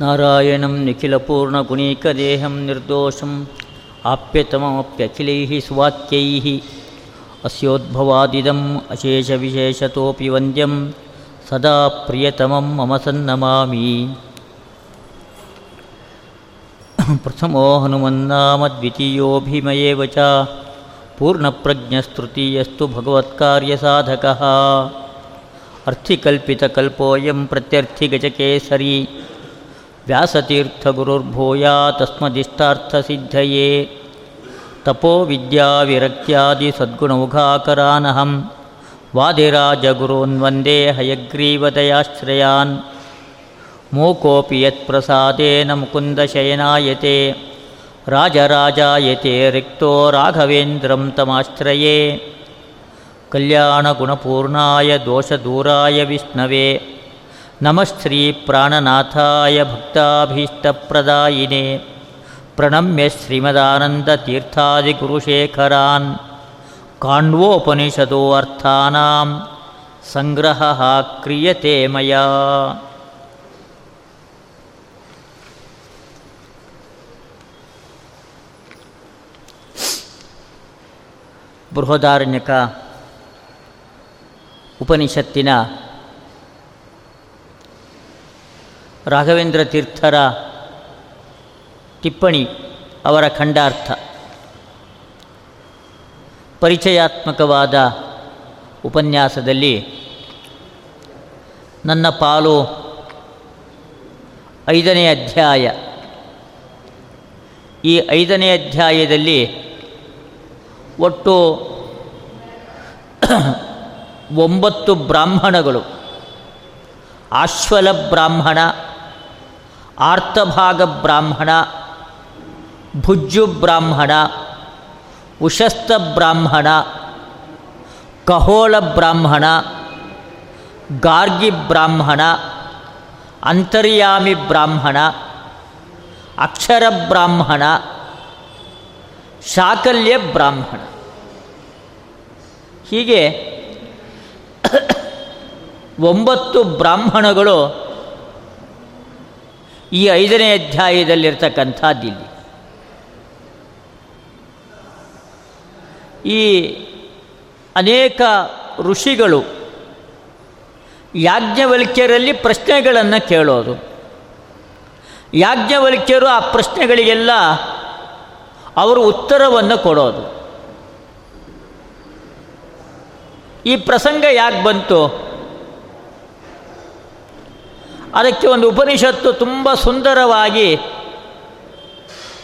नारायणं निखिलपूर्णगुणैकदेहं निर्दोषम् आप्यतममप्यखिलैः सुवाक्यैः अस्योद्भवादिदम् अशेषविशेषतोऽपि वन्द्यं सदा प्रियतमं मम सन्नमामि। प्रथमो हनुमन्नाम द्वितीयोऽभिमयेव च पूर्णप्रज्ञस्तृतीयस्तु भगवत्कार्यसाधकः। अर्थिकल्पितकल्पोऽयं प्रत्यर्थिगजकेसरी व्यासतीर्थगुरुर्भूया तस्मदिष्टार्थसिद्धये तपोविद्याविरक्त्यादिसद्गुणौघाकरानहं वादिराजगुरून् वन्दे हयग्रीवदयाश्रयान्। मूकोऽपि यत्प्रसादेन मुकुन्दशयनायते। राजराजायते रिक्तो राघवेन्द्रं तमाश्रये। कल्याणगुणपूर्णाय दोषदूराय विष्णवे ನಮಶ್ರೀ ಪ್ರಾಣನಾಥಾಯ ಭಕ್ತಾಭೀಷ್ಟಪ್ರದಾಯಿನೇ. ಪ್ರಣಮ್ಯ ಶ್ರೀಮದಾನಂದತೀರ್ಥಾದಿಗುರುಶೇಖರಾನ್ ಕಾಣ್ವೋಪನಿಷದೋ ಅರ್ಥಾನಾಂ. ಸಂಗ್ರಹ ಕ್ರಿಯತೆ ಮಯ. ಬೃಹದಾರಣ್ಯಕ ಉಪನಿಷತ್ತಿನ ರಾಘವೇಂದ್ರ ತೀರ್ಥರ ಟಿಪ್ಪಣಿ ಅವರ ಖಂಡಾರ್ಥ. ಪರಿಚಯಾತ್ಮಕವಾದ ಉಪನ್ಯಾಸದಲ್ಲಿ ನನ್ನ ಪಾಲು ಐದನೇ ಅಧ್ಯಾಯ. ಈ ಐದನೇ ಅಧ್ಯಾಯದಲ್ಲಿ ಒಟ್ಟು ಒಂಬತ್ತು ಬ್ರಾಹ್ಮಣಗಳು. ಆಶ್ವಲ ಬ್ರಾಹ್ಮಣ ಆರ್ತಭಾಗ ಬ್ರಾಹ್ಮಣ ಭುಜ್ಜು ಬ್ರಾಹ್ಮಣ ಉಶಸ್ತ ಬ್ರಾಹ್ಮಣ ಕಹೋಳ ಬ್ರಾಹ್ಮಣ ಗಾರ್ಗಿ ಬ್ರಾಹ್ಮಣ ಅಂತರ್ಯಾಮಿ ಬ್ರಾಹ್ಮಣ ಅಕ್ಷರ ಬ್ರಾಹ್ಮಣ ಶಾಕಲ್ಯ ಬ್ರಾಹ್ಮಣ ಹೀಗೆ ಒಂಬತ್ತು ಬ್ರಾಹ್ಮಣಗಳು ಈ ಐದನೇ ಅಧ್ಯಾಯದಲ್ಲಿರ್ತಕ್ಕಂಥದ್ದಿಲ್ಲಿ ಈ ಅನೇಕ ಋಷಿಗಳು ಯಾಜ್ಞವಲ್ಕ್ಯರಲ್ಲಿ ಪ್ರಶ್ನೆಗಳನ್ನು ಕೇಳೋದು. ಯಾಜ್ಞವಲ್ಕ್ಯರು ಆ ಪ್ರಶ್ನೆಗಳಿಗೆಲ್ಲ ಅವರು ಉತ್ತರವನ್ನು ಕೊಡೋದು. ಈ ಪ್ರಸಂಗ ಯಾಕೆ ಬಂತು? ಅದಕ್ಕೆ ಒಂದು ಉಪನಿಷತ್ತು ತುಂಬ ಸುಂದರವಾಗಿ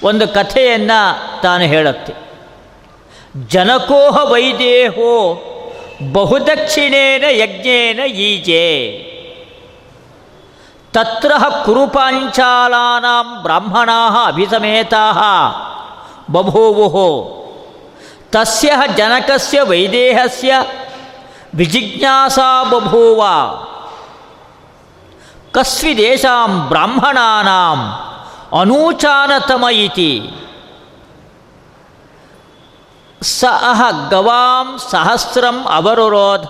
ಒಂದು ಕಥೆಯನ್ನು ತಾನು ಹೇಳುತ್ತೆ. ಜನಕೋಹ ವೈದೇಹೋ ಬಹುದಕ್ಷಿಣೇನ ಯಜ್ಞೇನ ಈಜೆ. ತತ್ರ ಕುರುಪಾಂಚಾಲಾನಾಂ ಬ್ರಾಹ್ಮಣಾ ಅಭಿಸಮೇತಾ ಬಭೂವು ತಸ್ಯ ಜನಕಸ್ಯ ವೈದೇಹಸ್ಯ ವಿಜಿಜ್ಞಾಸಾ ಬಭೂವ. ಕಸ್ವಿದೇಶಾಂ ಬ್ರಾಹ್ಮಣಾನಾಂ ಅನೂಚಾನತಮ ಇತಿ ಸಹ ಗವಾಂ ಸಹಸ್ರಂ ಅವರುರೋಧ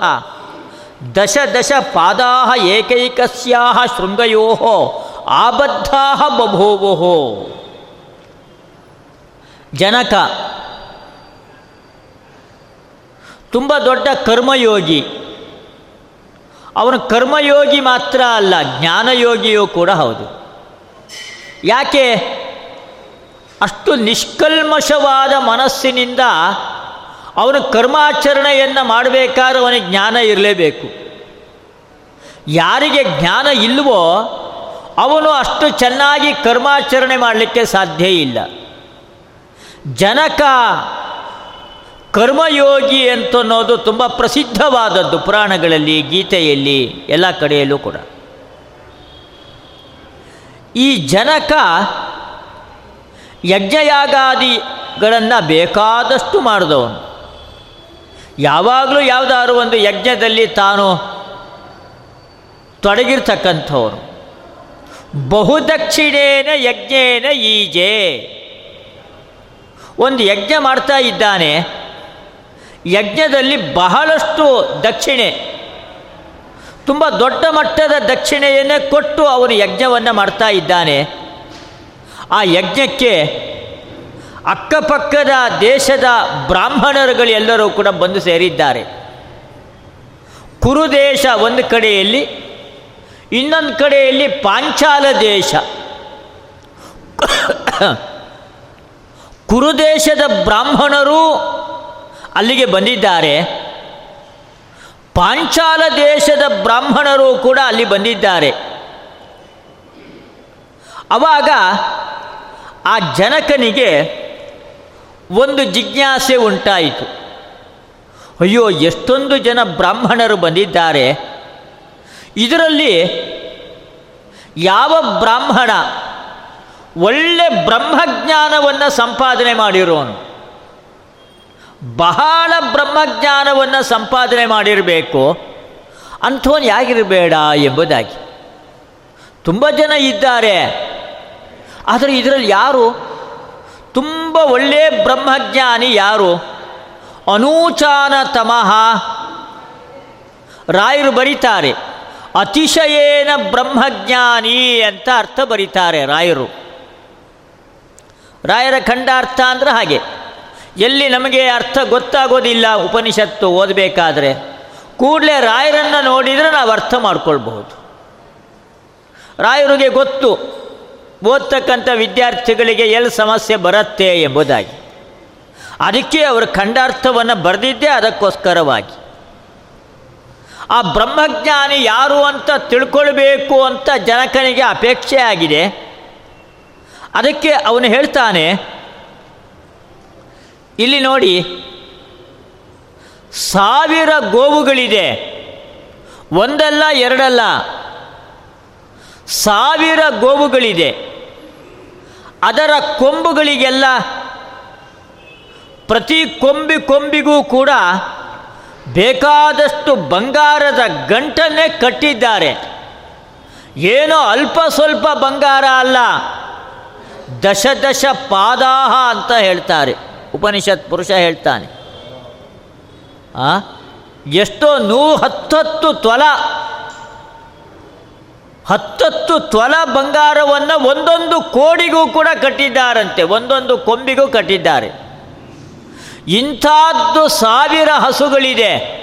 ದಶ ದಶ ಪಾದಾ ಏಕೈಕಸ್ಯಾ ಶೃಂಗಯೋ ಆಬದ್ಧಾ ಬಭೂವು ಜನಕ ತುಂಬ ದೊಡ್ಡ ಕರ್ಮಯೋಗಿ ಅವನು ಕರ್ಮಯೋಗಿ ಮಾತ್ರ ಅಲ್ಲ, ಜ್ಞಾನಯೋಗಿಯೂ ಕೂಡ ಹೌದು. ಯಾಕೆ? ಅಷ್ಟು ನಿಷ್ಕಲ್ಮಶವಾದ ಮನಸ್ಸಿನಿಂದ ಅವನು ಕರ್ಮಾಚರಣೆಯನ್ನು ಮಾಡಬೇಕಾದ್ರೆ ಅವನಿಗೆ ಜ್ಞಾನ ಇರಲೇಬೇಕು. ಯಾರಿಗೆ ಜ್ಞಾನ ಇಲ್ಲವೋ ಅವನು ಅಷ್ಟು ಚೆನ್ನಾಗಿ ಕರ್ಮಾಚರಣೆ ಮಾಡಲಿಕ್ಕೆ ಸಾಧ್ಯ ಇಲ್ಲ. ಜನಕ ಕರ್ಮಯೋಗಿ ಅಂತನ್ನೋದು ತುಂಬ ಪ್ರಸಿದ್ಧವಾದದ್ದು ಪುರಾಣಗಳಲ್ಲಿ, ಗೀತೆಯಲ್ಲಿ, ಎಲ್ಲ ಕಡೆಯಲ್ಲೂ ಕೂಡ. ಈ ಜನಕ ಯಜ್ಞಯಾಗಾದಿಗಳನ್ನು ಬೇಕಾದಷ್ಟು ಮಾಡಿದವನು. ಯಾವಾಗಲೂ ಯಾವುದಾದ್ರು ಒಂದು ಯಜ್ಞದಲ್ಲಿ ತಾನು ತೊಡಗಿರ್ತಕ್ಕಂಥವನು ಬಹುದಕ್ಷಿಣೇನ ಯಜ್ಞೇನ ಈಜೆ. ಒಂದು ಯಜ್ಞ ಮಾಡ್ತಾ ಇದ್ದಾನೆ ಯಜ್ಞದಲ್ಲಿ ಬಹಳಷ್ಟು ದಕ್ಷಿಣೆ, ತುಂಬ ದೊಡ್ಡ ಮಟ್ಟದ ದಕ್ಷಿಣೆಯನ್ನೇ ಕೊಟ್ಟು ಅವನು ಯಜ್ಞವನ್ನು ಮಾಡ್ತಾ ಇದ್ದಾನೆ. ಆ ಯಜ್ಞಕ್ಕೆ ಅಕ್ಕಪಕ್ಕದ ದೇಶದ ಬ್ರಾಹ್ಮಣರುಗಳೆಲ್ಲರೂ ಕೂಡ ಬಂದು ಸೇರಿದ್ದಾರೆ. ಕುರುದೇಶ ಒಂದು ಕಡೆಯಲ್ಲಿ, ಇನ್ನೊಂದು ಕಡೆಯಲ್ಲಿ ಪಾಂಚಾಲ ದೇಶ. ಕುರುದೇಶದ ಬ್ರಾಹ್ಮಣರು ಅಲ್ಲಿಗೆ ಬಂದಿದ್ದಾರೆ. ಪಾಂಚಾಲ ದೇಶದ ಬ್ರಾಹ್ಮಣರು ಕೂಡ ಅಲ್ಲಿ ಬಂದಿದ್ದಾರೆ. ಅವಾಗ ಆ ಜನಕನಿಗೆ ಒಂದು ಜಿಜ್ಞಾಸೆ ಉಂಟಾಯಿತು. ಅಯ್ಯೋ, ಎಷ್ಟೊಂದು ಜನ ಬ್ರಾಹ್ಮಣರು ಬಂದಿದ್ದಾರೆ. ಇದರಲ್ಲಿ ಯಾವ ಬ್ರಾಹ್ಮಣ ಒಳ್ಳೆ ಬ್ರಹ್ಮಜ್ಞಾನವನ್ನು ಸಂಪಾದನೆ ಮಾಡಿರೋನು? ಬಹಳ ಬ್ರಹ್ಮಜ್ಞಾನವನ್ನು ಸಂಪಾದನೆ ಮಾಡಿರಬೇಕು. ಅಂಥವನು ಯಾಗಿರಬೇಡ ಎಂಬುದಾಗಿ. ತುಂಬ ಜನ ಇದ್ದಾರೆ. ಆದರೆ ಇದರಲ್ಲಿ ಯಾರು? ತುಂಬ ಒಳ್ಳೆಯ ಬ್ರಹ್ಮಜ್ಞಾನಿ ಯಾರು? ಅನೂಚಾನ ತಮಃ. ರಾಯರು ಬರೀತಾರೆ, ಅತಿಶಯೇನ ಬ್ರಹ್ಮಜ್ಞಾನಿ ಅಂತ ಅರ್ಥ ಬರೀತಾರೆ ರಾಯರು. ರಾಯರ ಖಂಡಾರ್ಥ ಅಂದರೆ ಹಾಗೆ. ಎಲ್ಲಿ ನಮಗೆ ಅರ್ಥ ಗೊತ್ತಾಗೋದಿಲ್ಲ ಉಪನಿಷತ್ತು ಓದಬೇಕಾದ್ರೆ, ಕೂಡಲೇ ರಾಯರನ್ನು ನೋಡಿದರೆ ನಾವು ಅರ್ಥ ಮಾಡ್ಕೊಳ್ಬಹುದು. ರಾಯರಿಗೆ ಗೊತ್ತು, ಓದ್ತಕ್ಕಂಥ ವಿದ್ಯಾರ್ಥಿಗಳಿಗೆ ಎಲ್ಲಿ ಸಮಸ್ಯೆ ಬರುತ್ತೆ ಎಂಬುದಾಗಿ. ಅದಕ್ಕೆ ಅವರು ಖಂಡಾರ್ಥವನ್ನು ಬರೆದಿದ್ದೇ ಅದಕ್ಕೋಸ್ಕರವಾಗಿ. ಆ ಬ್ರಹ್ಮಜ್ಞಾನಿ ಯಾರು ಅಂತ ತಿಳ್ಕೊಳ್ಬೇಕು ಅಂತ ಜನಕನಿಗೆ ಅಪೇಕ್ಷೆ ಆಗಿದೆ ಅದಕ್ಕೆ ಅವನು ಹೇಳ್ತಾನೆ ಇಲ್ಲಿ ನೋಡಿ, ಸಾವಿರ ಗೋವುಗಳಿದೆ. ಒಂದಲ್ಲ, ಎರಡಲ್ಲ. ಸಾವಿರ ಗೋವುಗಳಿದೆ. ಅದರ ಕೊಂಬುಗಳಿಗೆಲ್ಲ ಪ್ರತಿ ಕೊಂಬಿ ಕೊಂಬಿಗೂ ಕೂಡ ಬೇಕಾದಷ್ಟು ಬಂಗಾರದ ಗಂಟನ್ನೇ ಕಟ್ಟಿದ್ದಾರೆ. ಏನೋ ಅಲ್ಪ ಸ್ವಲ್ಪ ಬಂಗಾರ ಅಲ್ಲ, ದಶ ದಶ ಪಾದಾಹ ಅಂತ ಹೇಳ್ತಾರೆ. ಉಪನಿಷತ್ ಪುರುಷ ಹೇಳ್ತಾನೆ. ಆ? ಎಷ್ಟೋ ನೂ ಹತ್ತತ್ತು ತ್ವಲ ಹತ್ತತ್ತು ತ್ವಲ ಬಂಗಾರವನ್ನು ಒಂದೊಂದು ಕೋಡಿಗೂ ಕೂಡ ಕಟ್ಟಿದ್ದಾರಂತೆ, ಒಂದೊಂದು ಕೊಂಬಿಗೂ ಕಟ್ಟಿದ್ದಾರೆ. ಇಂಥದ್ದು ಸಾವಿರ ಹಸುಗಳಿದೆ.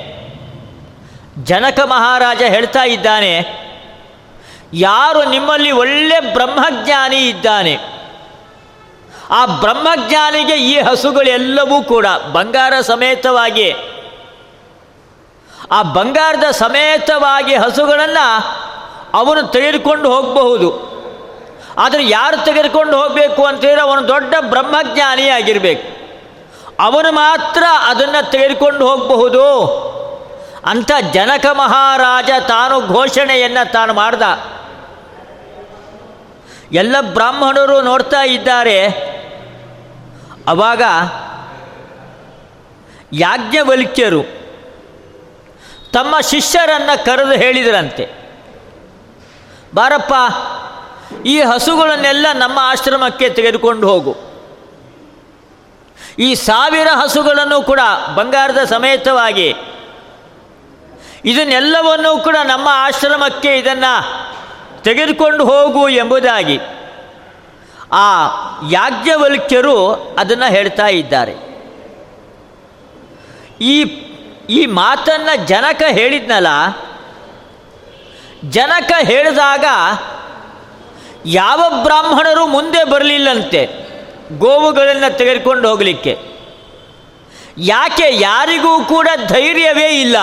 ಜನಕ ಮಹಾರಾಜ ಹೇಳ್ತಾ ಇದ್ದಾನೆ, ಯಾರು ನಿಮ್ಮಲ್ಲಿ ಒಳ್ಳೆ ಬ್ರಹ್ಮಜ್ಞಾನಿ ಇದ್ದಾನೆ ಆ ಬ್ರಹ್ಮಜ್ಞಾನಿಗೆ ಈ ಹಸುಗಳೆಲ್ಲವೂ ಕೂಡ ಬಂಗಾರ ಸಮೇತವಾಗಿ, ಆ ಬಂಗಾರದ ಸಮೇತವಾಗಿ ಹಸುಗಳನ್ನು ಅವನು ತೆಗೆದುಕೊಂಡು ಹೋಗಬಹುದು. ಆದರೆ ಯಾರು ತೆಗೆದುಕೊಂಡು ಹೋಗಬೇಕು ಅಂತೇಳಿ ಅವನು ದೊಡ್ಡ ಬ್ರಹ್ಮಜ್ಞಾನಿಯಾಗಿರಬೇಕು. ಅವನು ಮಾತ್ರ ಅದನ್ನು ತೆಗೆದುಕೊಂಡು ಹೋಗಬಹುದು. ಅಂತ ಜನಕ ಮಹಾರಾಜ ತಾನು ಘೋಷಣೆಯನ್ನು ತಾನು ಮಾಡ್ದ. ಎಲ್ಲ ಬ್ರಾಹ್ಮಣರು ನೋಡ್ತಾ ಇದ್ದಾರೆ. ಅವಾಗ ಯಾಜ್ಞವಲ್ಕ್ಯರು ತಮ್ಮ ಶಿಷ್ಯರನ್ನು ಕರೆದು ಹೇಳಿದರಂತೆ, ಬಾರಪ್ಪ, ಈ ಹಸುಗಳನ್ನೆಲ್ಲ ನಮ್ಮ ಆಶ್ರಮಕ್ಕೆ ತೆಗೆದುಕೊಂಡು ಹೋಗು. ಈ ಸಾವಿರ ಹಸುಗಳನ್ನು ಕೂಡ ಬಂಗಾರದ ಸಮೇತವಾಗಿ, ಇದನ್ನೆಲ್ಲವನ್ನೂ ಕೂಡ ನಮ್ಮ ಆಶ್ರಮಕ್ಕೆ ಇದನ್ನು ತೆಗೆದುಕೊಂಡು ಹೋಗು ಎಂಬುದಾಗಿ. ಆ ಯಾಜ್ಞವಲ್ಕ್ಯರು ಅದನ್ನು ಹೇಳ್ತಾ ಇದ್ದಾರೆ. ಈ ಈ ಮಾತನ್ನು ಜನಕ ಹೇಳಿದ್ನಲ್ಲ, ಜನಕ ಹೇಳಿದಾಗ ಯಾವ ಬ್ರಾಹ್ಮಣರು ಮುಂದೆ ಬರಲಿಲ್ಲಂತೆ ಗೋವುಗಳನ್ನು ತೆಗೆದುಕೊಂಡು ಹೋಗಲಿಕ್ಕೆ. ಯಾಕೆ ಯಾರಿಗೂ ಕೂಡ ಧೈರ್ಯವೇ ಇಲ್ಲ.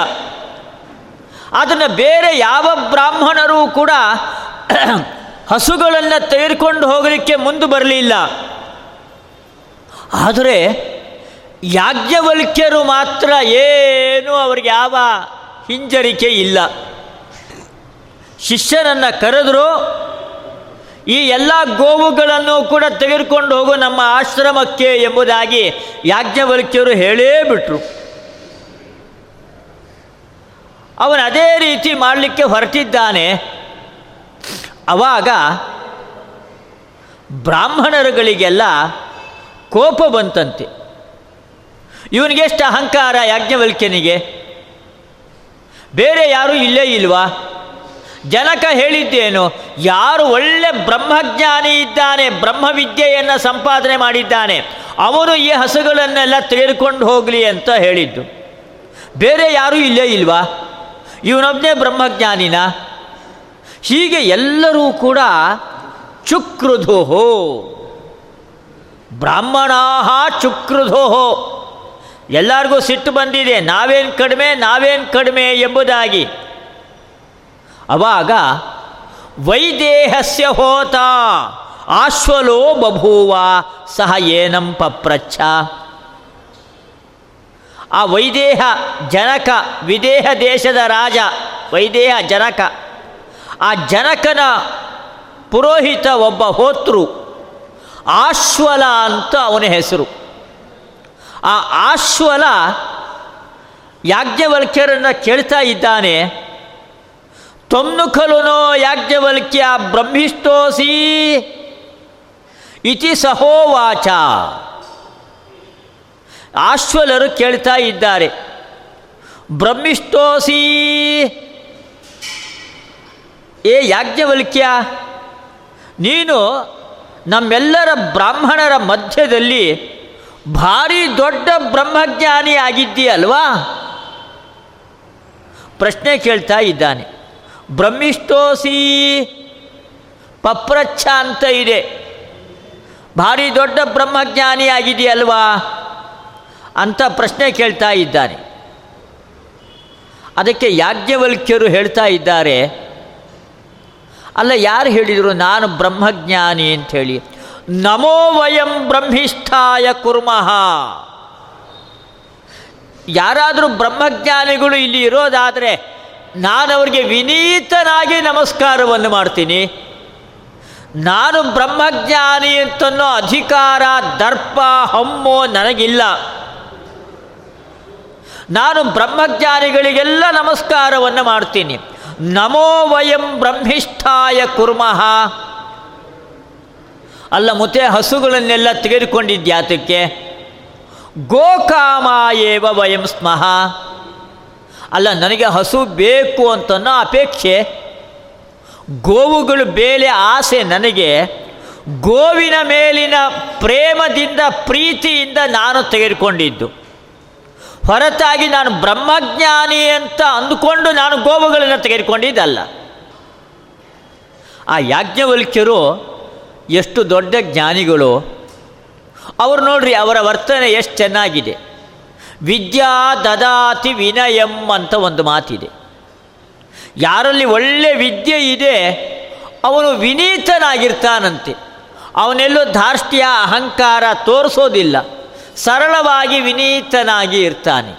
ಅದನ್ನು ಬೇರೆ ಯಾವ ಬ್ರಾಹ್ಮಣರು ಕೂಡ ಹಸುಗಳನ್ನು ತೆಗೆದುಕೊಂಡು ಹೋಗಲಿಕ್ಕೆ ಮುಂದೆ ಬರಲಿಲ್ಲ. ಆದರೆ ಯಾಜ್ಞವಲ್ಕ್ಯರು ಮಾತ್ರ ಏನೂ ಅವ್ರಿಗೆ ಯಾವ ಹಿಂಜರಿಕೆ ಇಲ್ಲ. ಶಿಷ್ಯನನ್ನು ಕರೆದ್ರು, ಈ ಎಲ್ಲ ಗೋವುಗಳನ್ನು ಕೂಡ ತೆಗೆದುಕೊಂಡು ಹೋಗು ನಮ್ಮ ಆಶ್ರಮಕ್ಕೆ ಎಂಬುದಾಗಿ ಯಾಜ್ಞವಲ್ಕ್ಯರು ಹೇಳೇ ಬಿಟ್ರು. ಅವನು ಅದೇ ರೀತಿ ಮಾಡಲಿಕ್ಕೆ ಹೊರಟಿದ್ದಾನೆ. ಅವಾಗ ಬ್ರಾಹ್ಮಣರುಗಳಿಗೆಲ್ಲ ಕೋಪ ಬಂತಂತೆ. ಇವನಿಗೆಷ್ಟು ಅಹಂಕಾರ, ಯಾಜ್ಞವಲ್ಕ್ಯನಿಗೆ? ಬೇರೆ ಯಾರೂ ಇಲ್ಲೇ ಇಲ್ವಾ? ಜನಕ ಹೇಳಿದ್ದೇನು, ಯಾರು ಒಳ್ಳೆ ಬ್ರಹ್ಮಜ್ಞಾನಿ ಇದ್ದಾನೆ, ಬ್ರಹ್ಮವಿದ್ಯೆಯನ್ನು ಸಂಪಾದನೆ ಮಾಡಿದ್ದಾನೆ, ಅವನು ಈ ಹಸುಗಳನ್ನೆಲ್ಲ ತೆಗೆದುಕೊಂಡು ಹೋಗಲಿ ಅಂತ ಹೇಳಿದ್ದು. ಬೇರೆ ಯಾರೂ ಇಲ್ಲೇ ಇಲ್ವಾ? ಇವನೊಬ್ಬನೇ ಬ್ರಹ್ಮಜ್ಞಾನಿನ? ಹೀಗೆ ಎಲ್ಲರೂ ಕೂಡ ಚುಕ್ರುಧುಹೋ. ಬ್ರಾಹ್ಮಣಾಹ ಚುಕ್ರುಧುಹೋ. ಎಲ್ಲರಿಗೂ ಸಿಟ್ಟು ಬಂದಿದೆ, ನಾವೇನು ಕಡಿಮೆ ನಾವೇನು ಕಡಿಮೆ ಎಂಬುದಾಗಿ. ಅವಾಗ ವೈದೇಹಸ್ಯ ಹೋತ ಆಶ್ವಲೋ ಬಭೂವ ಸಹ ಏನಂ ಪಪ್ರಚ್ಛ. ಆ ವೈದೇಹ ಜನಕ, ವಿದೇಹ ದೇಶದ ರಾಜ, ವೈದೇಹ ಜನಕ. ಆ ಜನಕನ ಪುರೋಹಿತ ಒಬ್ಬ ಹೋತೃ ಆಶ್ವಲ ಅಂತ ಅವನ ಹೆಸರು. ಆ ಆಶ್ವಲ ಯಾಜ್ಞವಲ್ಕ್ಯರನ್ನು ಕೇಳ್ತಾ ಇದ್ದಾನೆ ತೊಮ್ನು ಖಲುನೋ ಯಾಜ್ಞವಲ್ಕ್ಯ ಬ್ರಹ್ಮಿಷ್ಟೋಸಿ, ಇತಿ ಸಹೋವಾಚ. ಆಶ್ವಲರು ಕೇಳ್ತಾ ಇದ್ದಾರೆ, ಬ್ರಹ್ಮಿಷ್ಟೋಸಿ ಏ ಯಾಜ್ಞವಲ್ಕ್ಯ, ನೀನು ನಮ್ಮೆಲ್ಲರ ಬ್ರಾಹ್ಮಣರ ಮಧ್ಯದಲ್ಲಿ ಭಾರಿ ದೊಡ್ಡ ಬ್ರಹ್ಮಜ್ಞಾನಿ ಆಗಿದ್ದೀಯಲ್ವಾ? ಪ್ರಶ್ನೆ ಕೇಳ್ತಾ ಇದ್ದಾನೆ. ಬ್ರಹ್ಮಿಷ್ಟೋಸಿ ಪಪ್ರಚ್ಛ ಅಂತ ಇದೆ. ಭಾರಿ ದೊಡ್ಡ ಬ್ರಹ್ಮಜ್ಞಾನಿ ಆಗಿದೆಯಲ್ವಾ ಅಂತ ಪ್ರಶ್ನೆ ಕೇಳ್ತಾ ಇದ್ದಾನೆ. ಅದಕ್ಕೆ ಯಾಜ್ಞವಲ್ಕ್ಯರು ಹೇಳ್ತಾ ಇದ್ದಾರೆ ಅಲ್ಲ, ಯಾರು ಹೇಳಿದರು, ನಾನು ಬ್ರಹ್ಮಜ್ಞಾನಿ ಅಂತ ಹೇಳಿ. ನಮೋ ವಯಂ ಬ್ರಹ್ಮಿಷ್ಠಾಯ ಕುರ್ಮಃ. ಯಾರಾದರೂ ಬ್ರಹ್ಮಜ್ಞಾನಿಗಳು ಇಲ್ಲಿ ಇರೋದಾದರೆ, ನಾನು ಅವರಿಗೆ ವಿನೀತನಾಗಿ ನಮಸ್ಕಾರವನ್ನು ಮಾಡ್ತೀನಿ. ನಾನು ಬ್ರಹ್ಮಜ್ಞಾನಿ ಅಂತನೋ ಅಧಿಕಾರ, ದರ್ಪ, ಹಮ್ಮೋ ನನಗಿಲ್ಲ. ನಾನು ಬ್ರಹ್ಮಜ್ಞಾನಿಗಳಿಗೆಲ್ಲ ನಮಸ್ಕಾರವನ್ನು ಮಾಡ್ತೀನಿ. ನಮೋ ವಯಂ ಬ್ರಹ್ಮಿಷ್ಠಾಯ ಕುರ್ಮಃ. ಅಲ್ಲ ಮುತ್ತೆ ಹಸುಗಳನ್ನೆಲ್ಲ ತೆಗೆದುಕೊಂಡಿದ್ಯಾತಕ್ಕೆ ಗೋಕಾಮ ಏವ ವಯಂ ಸ್ಮಃ. ಅಲ್ಲ, ನನಗೆ ಹಸು ಬೇಕು ಅಂತನೋ ಅಪೇಕ್ಷೆ. ಗೋವುಗಳು ಬೇಲೆ ಆಸೆ ನನಗೆ. ಗೋವಿನ ಮೇಲಿನ ಪ್ರೇಮದಿಂದ, ಪ್ರೀತಿಯಿಂದ ನಾನು ತೆಗೆದುಕೊಂಡಿದ್ದು. ಹೊರತಾಗಿ ನಾನು ಬ್ರಹ್ಮಜ್ಞಾನಿ ಅಂತ ಅಂದುಕೊಂಡು ನಾನು ಗೋವುಗಳನ್ನು ತೆಗೆದುಕೊಂಡಿದ್ದಲ್ಲ. ಆ ಯಾಜ್ಞವಲ್ಕ್ಯರು ಎಷ್ಟು ದೊಡ್ಡ ಜ್ಞಾನಿಗಳು. ಅವರು ನೋಡ್ರಿ ಅವರ ವರ್ತನೆ ಎಷ್ಟು ಚೆನ್ನಾಗಿದೆ. ವಿದ್ಯಾ ದದಾತಿ ವಿನಯಂ ಅಂತ ಒಂದು ಮಾತಿದೆ. ಯಾರಲ್ಲಿ ಒಳ್ಳೆ ವಿದ್ಯೆ ಇದೆ, ಅವನು ವಿನೀತನಾಗಿರ್ತಾನಂತೆ. ಅವನೆಲ್ಲೋ ಧಾರ್ಷ್ಟ್ಯ ಅಹಂಕಾರ ತೋರಿಸೋದಿಲ್ಲ. ಸರಳವಾಗಿ ವಿನೀತನಾಗಿ ಇರ್ತಾನೆ.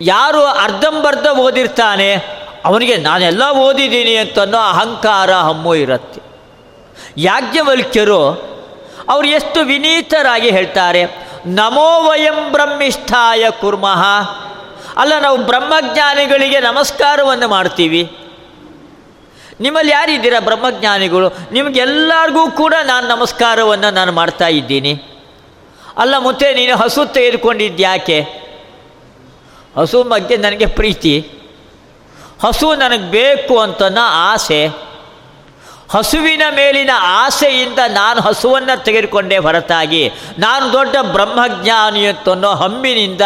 ಯಾರು ಅರ್ಧಂಬರ್ಧ ಓದಿರ್ತಾನೆ, ಅವನಿಗೆ ನಾನೆಲ್ಲ ಓದಿದ್ದೀನಿ ಅಂತನ್ನೋ ಅಹಂಕಾರ ಹಮ್ಮು ಇರುತ್ತೆ. ಯಾಜ್ಞವಲ್ಕ್ಯರು ಅವರು ಎಷ್ಟು ವಿನೀತರಾಗಿ ಹೇಳ್ತಾರೆ, ನಮೋ ವಯಂ ಬ್ರಹ್ಮಿಷ್ಠಾಯ ಕುರ್ಮಃ. ಅಲ್ಲ, ನಾವು ಬ್ರಹ್ಮಜ್ಞಾನಿಗಳಿಗೆ ನಮಸ್ಕಾರವನ್ನು ಮಾಡ್ತೀವಿ. ನಿಮ್ಮಲ್ಲಿ ಯಾರಿದ್ದೀರಾ ಬ್ರಹ್ಮಜ್ಞಾನಿಗಳು? ನಿಮಗೆಲ್ಲರಿಗೂ ಕೂಡ ನಾನು ನಮಸ್ಕಾರವನ್ನು ನಾನು ಮಾಡ್ತಾ ಇದ್ದೀನಿ. ಅಲ್ಲ ಮುತ್ತೆ, ನೀನು ಹಸು ತೆಗೆದುಕೊಂಡಿದ್ದ್ಯಾಕೆ? ಹಸು ಬಗ್ಗೆ ನನಗೆ ಪ್ರೀತಿ. ಹಸು ನನಗೆ ಬೇಕು ಅಂತನೋ ಆಸೆ. ಹಸುವಿನ ಮೇಲಿನ ಆಸೆಯಿಂದ ನಾನು ಹಸುವನ್ನು ತೆಗೆದುಕೊಂಡೆ ಹೊರತಾಗಿ. ನಾನು ದೊಡ್ಡ ಬ್ರಹ್ಮಜ್ಞಾನಿ ಅಂತನ್ನೋ ಹಮ್ಮಿನಿಂದ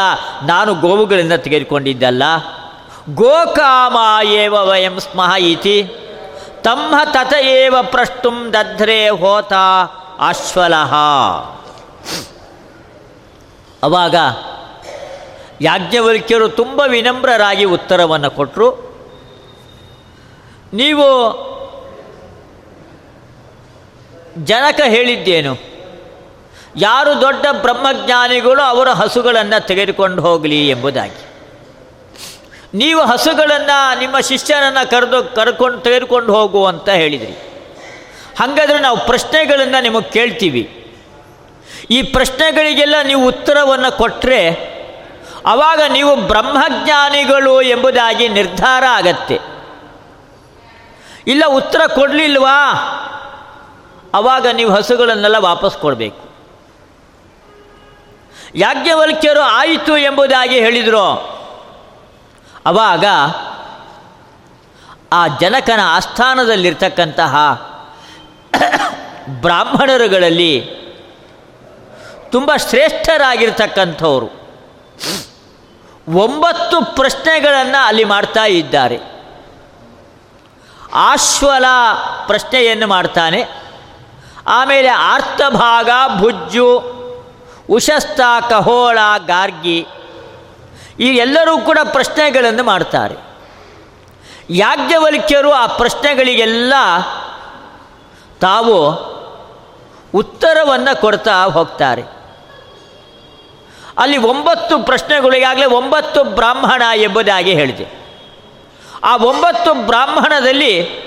ನಾನು ಗೋವುಗಳಿಂದ ತೆಗೆದುಕೊಂಡಿದ್ದಲ್ಲ. ಗೋಕಾಮ ಏವ ವಯಂ ಸ್ಮಃ ಇತಿ. ತಮ್ಮ ತತಯೇವ ಪ್ರಷ್ಟುಂ ದಧ್ರೆ ಹೋತ ಅಶ್ವಲಃ. ಅವಾಗ ಯಾಜ್ಞವಲ್ಕ್ಯರು ತುಂಬ ವಿನಮ್ರರಾಗಿ ಉತ್ತರವನ್ನು ಕೊಟ್ಟರು ನೀವು ಜನಕ ಹೇಳಿದ್ದೇನು? ಯಾರು ದೊಡ್ಡ ಬ್ರಹ್ಮಜ್ಞಾನಿಗಳು ಅವರ ಹಸುಗಳನ್ನು ತೆಗೆದುಕೊಂಡು ಹೋಗಲಿ ಎಂಬುದಾಗಿ. ನೀವು ಹಸುಗಳನ್ನು ನಿಮ್ಮ ಶಿಷ್ಯನನ್ನು ಕರೆದು ಕರ್ಕೊಂಡು ತೆಗೆದುಕೊಂಡು ಹೋಗು ಅಂತ ಹೇಳಿದ್ರಿ. ಹಾಗಾದರೆ ನಾವು ಪ್ರಶ್ನೆಗಳನ್ನು ನಿಮಗೆ ಕೇಳ್ತೀವಿ. ಈ ಪ್ರಶ್ನೆಗಳಿಗೆಲ್ಲ ನೀವು ಉತ್ತರವನ್ನು ಕೊಟ್ಟರೆ ಆವಾಗ ನೀವು ಬ್ರಹ್ಮಜ್ಞಾನಿಗಳು ಎಂಬುದಾಗಿ ನಿರ್ಧಾರ ಆಗತ್ತೆ. ಇಲ್ಲ ಉತ್ತರ ಕೊಡಲಿಲ್ವಾ? ಆವಾಗ ನೀವು ಹಸುಗಳನ್ನೆಲ್ಲ ವಾಪಸ್ ಕೊಡಬೇಕು. ಯಾಜ್ಞವಲ್ಕ್ಯರು ಆಯಿತು ಎಂಬುದಾಗಿ ಹೇಳಿದರು. ಅವಾಗ ಆ ಜನಕನ ಆಸ್ಥಾನದಲ್ಲಿರ್ತಕ್ಕಂತಹ ಬ್ರಾಹ್ಮಣರುಗಳಲ್ಲಿ ತುಂಬ ಶ್ರೇಷ್ಠರಾಗಿರ್ತಕ್ಕಂಥವರು. ಒಂಬತ್ತು ಪ್ರಶ್ನೆಗಳನ್ನು ಅಲ್ಲಿ ಮಾಡ್ತಾ ಇದ್ದಾರೆ. ಆಶ್ವಲ ಪ್ರಶ್ನೆಯನ್ನು ಮಾಡ್ತಾನೆ. ಆಮೇಲೆ ಆರ್ತಭಾಗ ಭುಜ್ಜು, ಉಶಸ್ತ, ಕಹೋಳ, ಗಾರ್ಗಿ ಈ ಎಲ್ಲರೂ ಕೂಡ ಪ್ರಶ್ನೆಗಳನ್ನು ಮಾಡ್ತಾರೆ. ಯಾಜ್ಞವಲ್ಕ್ಯರು ಆ ಪ್ರಶ್ನೆಗಳಿಗೆಲ್ಲ ತಾವು ಉತ್ತರವನ್ನು ಕೊಡ್ತಾ ಹೋಗ್ತಾರೆ. ಅಲ್ಲಿ ಒಂಬತ್ತು ಪ್ರಶ್ನೆಗಳಿಗಾಗಲೇ ಒಂಬತ್ತು ಬ್ರಾಹ್ಮಣ ಎಂಬುದಾಗಿ ಹೇಳಿದೆ. ಆ ಒಂಬತ್ತು ಬ್ರಾಹ್ಮಣದಲ್ಲಿ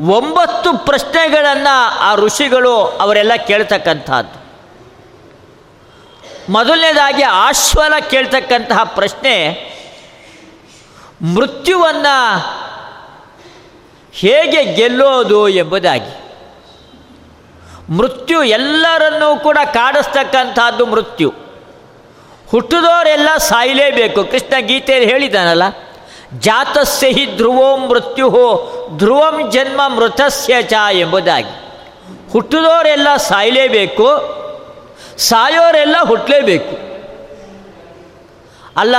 ಒಂಬತ್ತು ಪ್ರಶ್ನೆಗಳನ್ನು ಆ ಋಷಿಗಳು ಅವರೆಲ್ಲ ಕೇಳ್ತಕ್ಕಂಥದ್ದು. ಮೊದಲನೇದಾಗಿ ಆಶ್ವಲ ಕೇಳ್ತಕ್ಕಂತಹ ಪ್ರಶ್ನೆ, ಮೃತ್ಯುವನ್ನು ಹೇಗೆ ಗೆಲ್ಲೋದು ಎಂಬುದಾಗಿ. ಮೃತ್ಯು ಎಲ್ಲರನ್ನೂ ಕೂಡ ಕಾಡಿಸ್ತಕ್ಕಂಥದ್ದು ಮೃತ್ಯು. ಹುಟ್ಟಿದವರೆಲ್ಲ ಸಾಯಲೇಬೇಕು. ಕೃಷ್ಣ ಗೀತೆಯಲ್ಲಿ ಹೇಳಿದಾನಲ್ಲ ಜಾತಸ್ಯ ಹಿ ಧ್ರುವೋಂ ಮೃತ್ಯು ಧ್ರುವಂ ಜನ್ಮ ಮೃತಸ್ಯ ಚ ಎಂಬುದಾಗಿ. ಹುಟ್ಟಿದವರೆಲ್ಲ ಸಾಯಲೇಬೇಕು, ಸಾಯೋರೆಲ್ಲ ಹುಟ್ಟಲೇಬೇಕು ಅಲ್ಲ,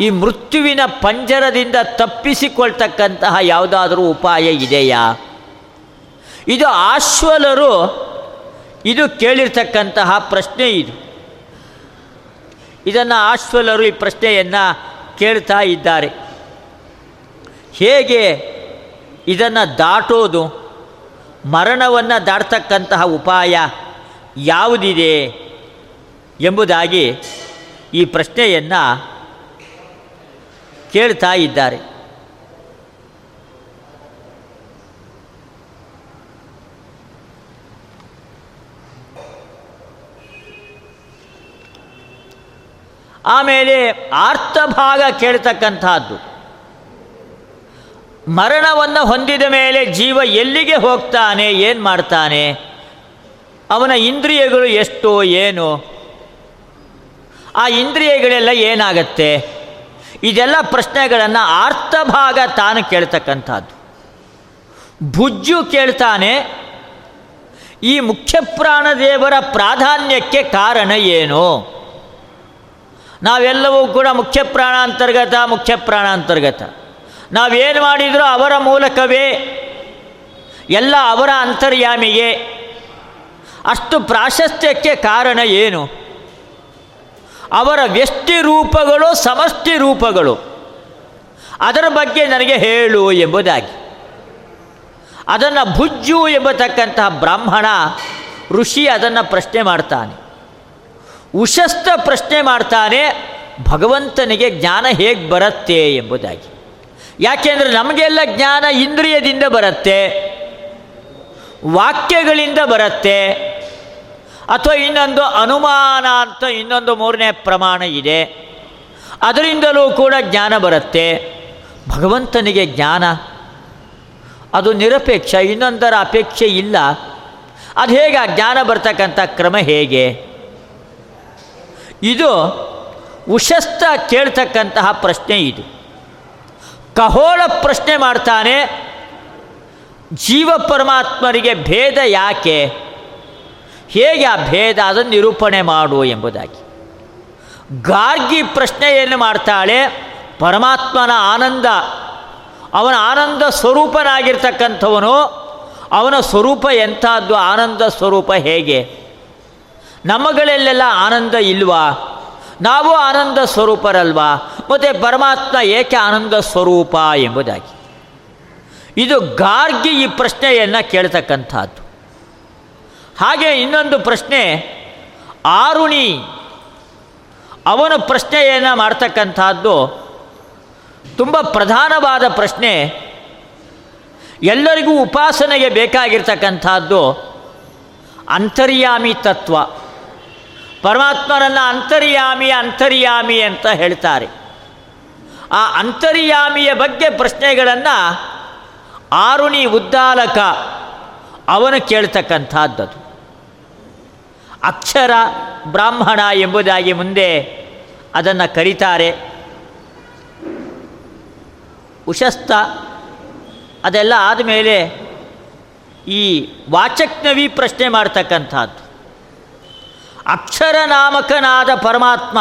ಈ ಮೃತ್ಯುವಿನ ಪಂಜರದಿಂದ ತಪ್ಪಿಸಿಕೊಳ್ತಕ್ಕಂತಹ ಯಾವುದಾದರೂ ಉಪಾಯ ಇದೆಯಾ? ಇದು ಆಶ್ವಲರು ಇದು ಕೇಳಿರ್ತಕ್ಕಂತಹ ಪ್ರಶ್ನೆ ಇದು. ಇದನ್ನು ಆಶ್ವಲರು ಈ ಪ್ರಶ್ನೆಯನ್ನು ಕೇಳ್ತಾ ಇದ್ದಾರೆ. ಹೇಗೆ ಇದನ್ನು ದಾಟೋದು? ಮರಣವನ್ನು ದಾಟ್ತಕ್ಕಂತಹ ಉಪಾಯ ಯಾವುದಿದೆ ಎಂಬುದಾಗಿ ಈ ಪ್ರಶ್ನೆಯನ್ನು ಕೇಳ್ತಾ ಇದ್ದಾರೆ. ಆಮೇಲೆ ಆರ್ತಭಾಗ ಕೇಳ್ತಕ್ಕಂಥದ್ದು. ಮರಣವನ್ನು ಹೊಂದಿದ ಮೇಲೆ ಜೀವ ಎಲ್ಲಿಗೆ ಹೋಗ್ತಾನೆ, ಏನು ಮಾಡ್ತಾನೆ? ಅವನ ಇಂದ್ರಿಯಗಳು ಎಷ್ಟು ಏನು? ಆ ಇಂದ್ರಿಯಗಳೆಲ್ಲ ಏನಾಗತ್ತೆ? ಇದೆಲ್ಲ ಪ್ರಶ್ನೆಗಳನ್ನು ಆರ್ತಭಾಗ ತಾನು ಕೇಳ್ತಕ್ಕಂಥದ್ದು. ಭುಜ್ಜು ಕೇಳ್ತಾನೆ, ಈ ಮುಖ್ಯ ಪ್ರಾಣದೇವರ ಪ್ರಾಧಾನ್ಯಕ್ಕೆ ಕಾರಣ ಏನು? ನಾವೆಲ್ಲವೂ ಕೂಡ ಮುಖ್ಯ ಪ್ರಾಣ ಅಂತರ್ಗತ ಮುಖ್ಯ ಪ್ರಾಣ ಅಂತರ್ಗತ ನಾವೇನು ಮಾಡಿದರೂ ಅವರ ಮೂಲಕವೇ, ಎಲ್ಲ ಅವರ ಅಂತರ್ಯಾಮಿಗೆ. ಅಷ್ಟು ಪ್ರಾಶಸ್ತ್ಯಕ್ಕೆ ಕಾರಣ ಏನು? ಅವರ ವ್ಯಷ್ಟಿ ರೂಪಗಳು, ಸಮಷ್ಟಿ ರೂಪಗಳು. ಅದರ ಬಗ್ಗೆ ನನಗೆ ಹೇಳು ಎಂಬುದಾಗಿ. ಅದನ್ನು ಭುಜ್ಜು ಎಂಬತಕ್ಕಂತಹ ಬ್ರಾಹ್ಮಣ ಋಷಿ ಅದನ್ನು ಪ್ರಶ್ನೆ ಮಾಡ್ತಾನೆ. ಉಶಸ್ತ ಪ್ರಶ್ನೆ ಮಾಡ್ತಾನೆ, ಭಗವಂತನಿಗೆ ಜ್ಞಾನ ಹೇಗೆ ಬರುತ್ತೆ ಎಂಬುದಾಗಿ. ಯಾಕೆಂದರೆ ನಮಗೆಲ್ಲ ಜ್ಞಾನ ಇಂದ್ರಿಯದಿಂದ ಬರುತ್ತೆ, ವಾಕ್ಯಗಳಿಂದ ಬರುತ್ತೆ, ಅಥವಾ ಇನ್ನೊಂದು ಅನುಮಾನ ಅಂತ ಇನ್ನೊಂದು ಮೂರನೇ ಪ್ರಮಾಣ ಇದೆ, ಅದರಿಂದಲೂ ಕೂಡ ಜ್ಞಾನ ಬರುತ್ತೆ. ಭಗವಂತನಿಗೆ ಜ್ಞಾನ, ಅದು ನಿರಪೇಕ್ಷ, ಇನ್ನೊಂದರ ಅಪೇಕ್ಷೆ ಇಲ್ಲ. ಅದು ಹೇಗೆ ಆ ಜ್ಞಾನ ಬರ್ತಕ್ಕಂಥ ಕ್ರಮ ಹೇಗೆ? ಇದು ಉಶಸ್ತ ಕೇಳ್ತಕ್ಕಂತಹ ಪ್ರಶ್ನೆ ಇದು. ಕಹೋಳ ಪ್ರಶ್ನೆ ಮಾಡ್ತಾನೆ, ಜೀವ ಪರಮಾತ್ಮರಿಗೆ ಭೇದ ಯಾಕೆ? ಹೇಗೆ ಆ ಭೇದ ಅದನ್ನು ನಿರೂಪಣೆ ಮಾಡು ಎಂಬುದಾಗಿ. ಗಾರ್ಗಿ ಪ್ರಶ್ನೆಯನ್ನು ಮಾಡ್ತಾಳೆ, ಪರಮಾತ್ಮನ ಆನಂದ, ಅವನ ಆನಂದ ಸ್ವರೂಪನಾಗಿರ್ತಕ್ಕಂಥವನು, ಅವನ ಸ್ವರೂಪ ಎಂಥದ್ದು, ಆನಂದ ಸ್ವರೂಪ ಹೇಗೆ? ನಮ್ಮಗಳಲ್ಲೆಲ್ಲ ಆನಂದ ಇಲ್ವಾ? ನಾವು ಆನಂದ ಸ್ವರೂಪರಲ್ವಾ? ಮತ್ತು ಪರಮಾತ್ಮ ಏಕೆ ಆನಂದ ಸ್ವರೂಪ ಎಂಬುದಾಗಿ. ಇದು ಗಾರ್ಗಿ ಈ ಪ್ರಶ್ನೆಯನ್ನು ಕೇಳ್ತಕ್ಕಂಥದ್ದು. ಹಾಗೆ ಇನ್ನೊಂದು ಪ್ರಶ್ನೆ, ಆರುಣಿ, ಅವನ ಪ್ರಶ್ನೆಯನ್ನು ಮಾಡ್ತಕ್ಕಂಥದ್ದು ತುಂಬ ಪ್ರಧಾನವಾದ ಪ್ರಶ್ನೆ. ಎಲ್ಲರಿಗೂ ಉಪಾಸನೆಗೆ ಬೇಕಾಗಿರ್ತಕ್ಕಂಥದ್ದು ಅಂತರ್ಯಾಮಿ ತತ್ವ. ಪರಮಾತ್ಮನನ್ನು ಅಂತರ್ಯಾಮಿ ಅಂತರ್ಯಾಮಿ ಅಂತ ಹೇಳ್ತಾರೆ. ಆ ಅಂತರ್ಯಾಮಿಯ ಬಗ್ಗೆ ಪ್ರಶ್ನೆಗಳನ್ನು ಆರುಣಿ ಉದ್ದಾಲಕ ಅವನು ಕೇಳ್ತಕ್ಕಂಥದ್ದದು. ಅಕ್ಷರ ಬ್ರಾಹ್ಮಣ ಎಂಬುದಾಗಿ ಮುಂದೆ ಅದನ್ನು ಕರೀತಾರೆ. ಉಶಸ್ತ ಅದೆಲ್ಲ ಆದಮೇಲೆ ಈ ವಾಚಕ್ನವಿ ಪ್ರಶ್ನೆ ಮಾಡ್ತಕ್ಕಂಥದ್ದು. ಅಕ್ಷರ ನಾಮಕನಾದ ಪರಮಾತ್ಮ.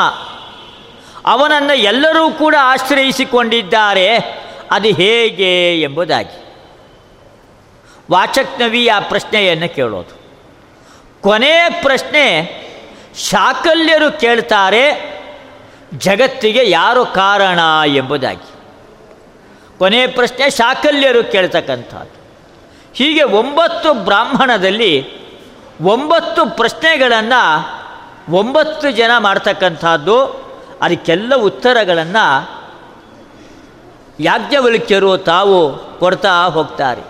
ಅವನನ್ನು ಎಲ್ಲರೂ ಕೂಡ ಆಶ್ರಯಿಸಿಕೊಂಡಿದ್ದಾರೆ. ಅದು ಹೇಗೆ ಎಂಬುದಾಗಿ. ವಾಚಕ್ನವಿ ಆ ಪ್ರಶ್ನೆಯನ್ನು ಕೇಳೋದು. ಕೊನೆಯ ಪ್ರಶ್ನೆ, ಶಾಕಲ್ಯರು ಕೇಳ್ತಾರೆ, ಜಗತ್ತಿಗೆ ಯಾರು ಕಾರಣ ಎಂಬುದಾಗಿ. ಕೊನೆಯ ಪ್ರಶ್ನೆ, ಶಾಕಲ್ಯರು ಕೇಳ್ತಕ್ಕಂಥದ್ದು. ಹೀಗೆ ಒಂಬತ್ತು ಬ್ರಾಹ್ಮಣದಲ್ಲಿ ಒಂಬತ್ತು ಪ್ರಶ್ನೆಗಳನ್ನು ಒಂಬತ್ತು ಜನ ಮಾಡ್ತಕ್ಕಂಥದ್ದು ಅದಕ್ಕೆಲ್ಲ ಉತ್ತರಗಳನ್ನು ಯಾಜ್ಞವಲ್ಕ್ಯರು ತಾವು ಕೊಡ್ತಾ ಹೋಗ್ತಾರೆ.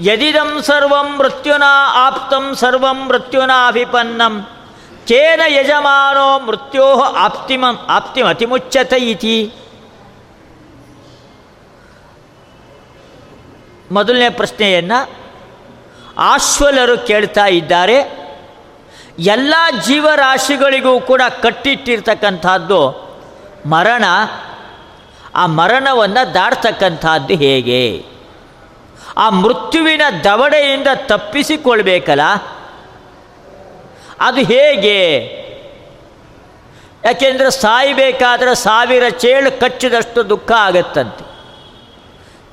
ಯದಿದಂ ಸರ್ವಂ ಮೃತ್ಯುನ ಆಪ್ತಂ ಸರ್ವಂ ಮೃತ್ಯುನಾ ಅಭಿಪನ್ನಂ, ಕೇನ ಯಜಮಾನೋ ಮೃತ್ಯೋ ಆಪ್ತಿಮಂ ಆಪ್ತಿಮತಿಮುಚ್ಚತ ಇತಿ. ಮೊದಲನೇ ಪ್ರಶ್ನೆಯನ್ನು ಆಶ್ವಲರು ಕೇಳ್ತಾ ಇದ್ದಾರೆ. ಎಲ್ಲ ಜೀವರಾಶಿಗಳಿಗೂ ಕೂಡ ಕಟ್ಟಿಟ್ಟಿರ್ತಕ್ಕಂಥದ್ದು ಮರಣ. ಆ ಮರಣವನ್ನು ದಾಟ್ತಕ್ಕಂಥದ್ದು ಹೇಗೆ? ಆ ಮೃತ್ಯುವಿನ ದವಡೆಯಿಂದ ತಪ್ಪಿಸಿಕೊಳ್ಬೇಕಲ್ಲ? ಅದು ಹೇಗೆ? ಯಾಕೆಂದರೆ ಸಾಯಬೇಕಾದ್ರೆ ಸಾವಿರ ಚೇಳು ಕಚ್ಚಿದಷ್ಟು ದುಃಖ ಆಗತ್ತಂತೆ.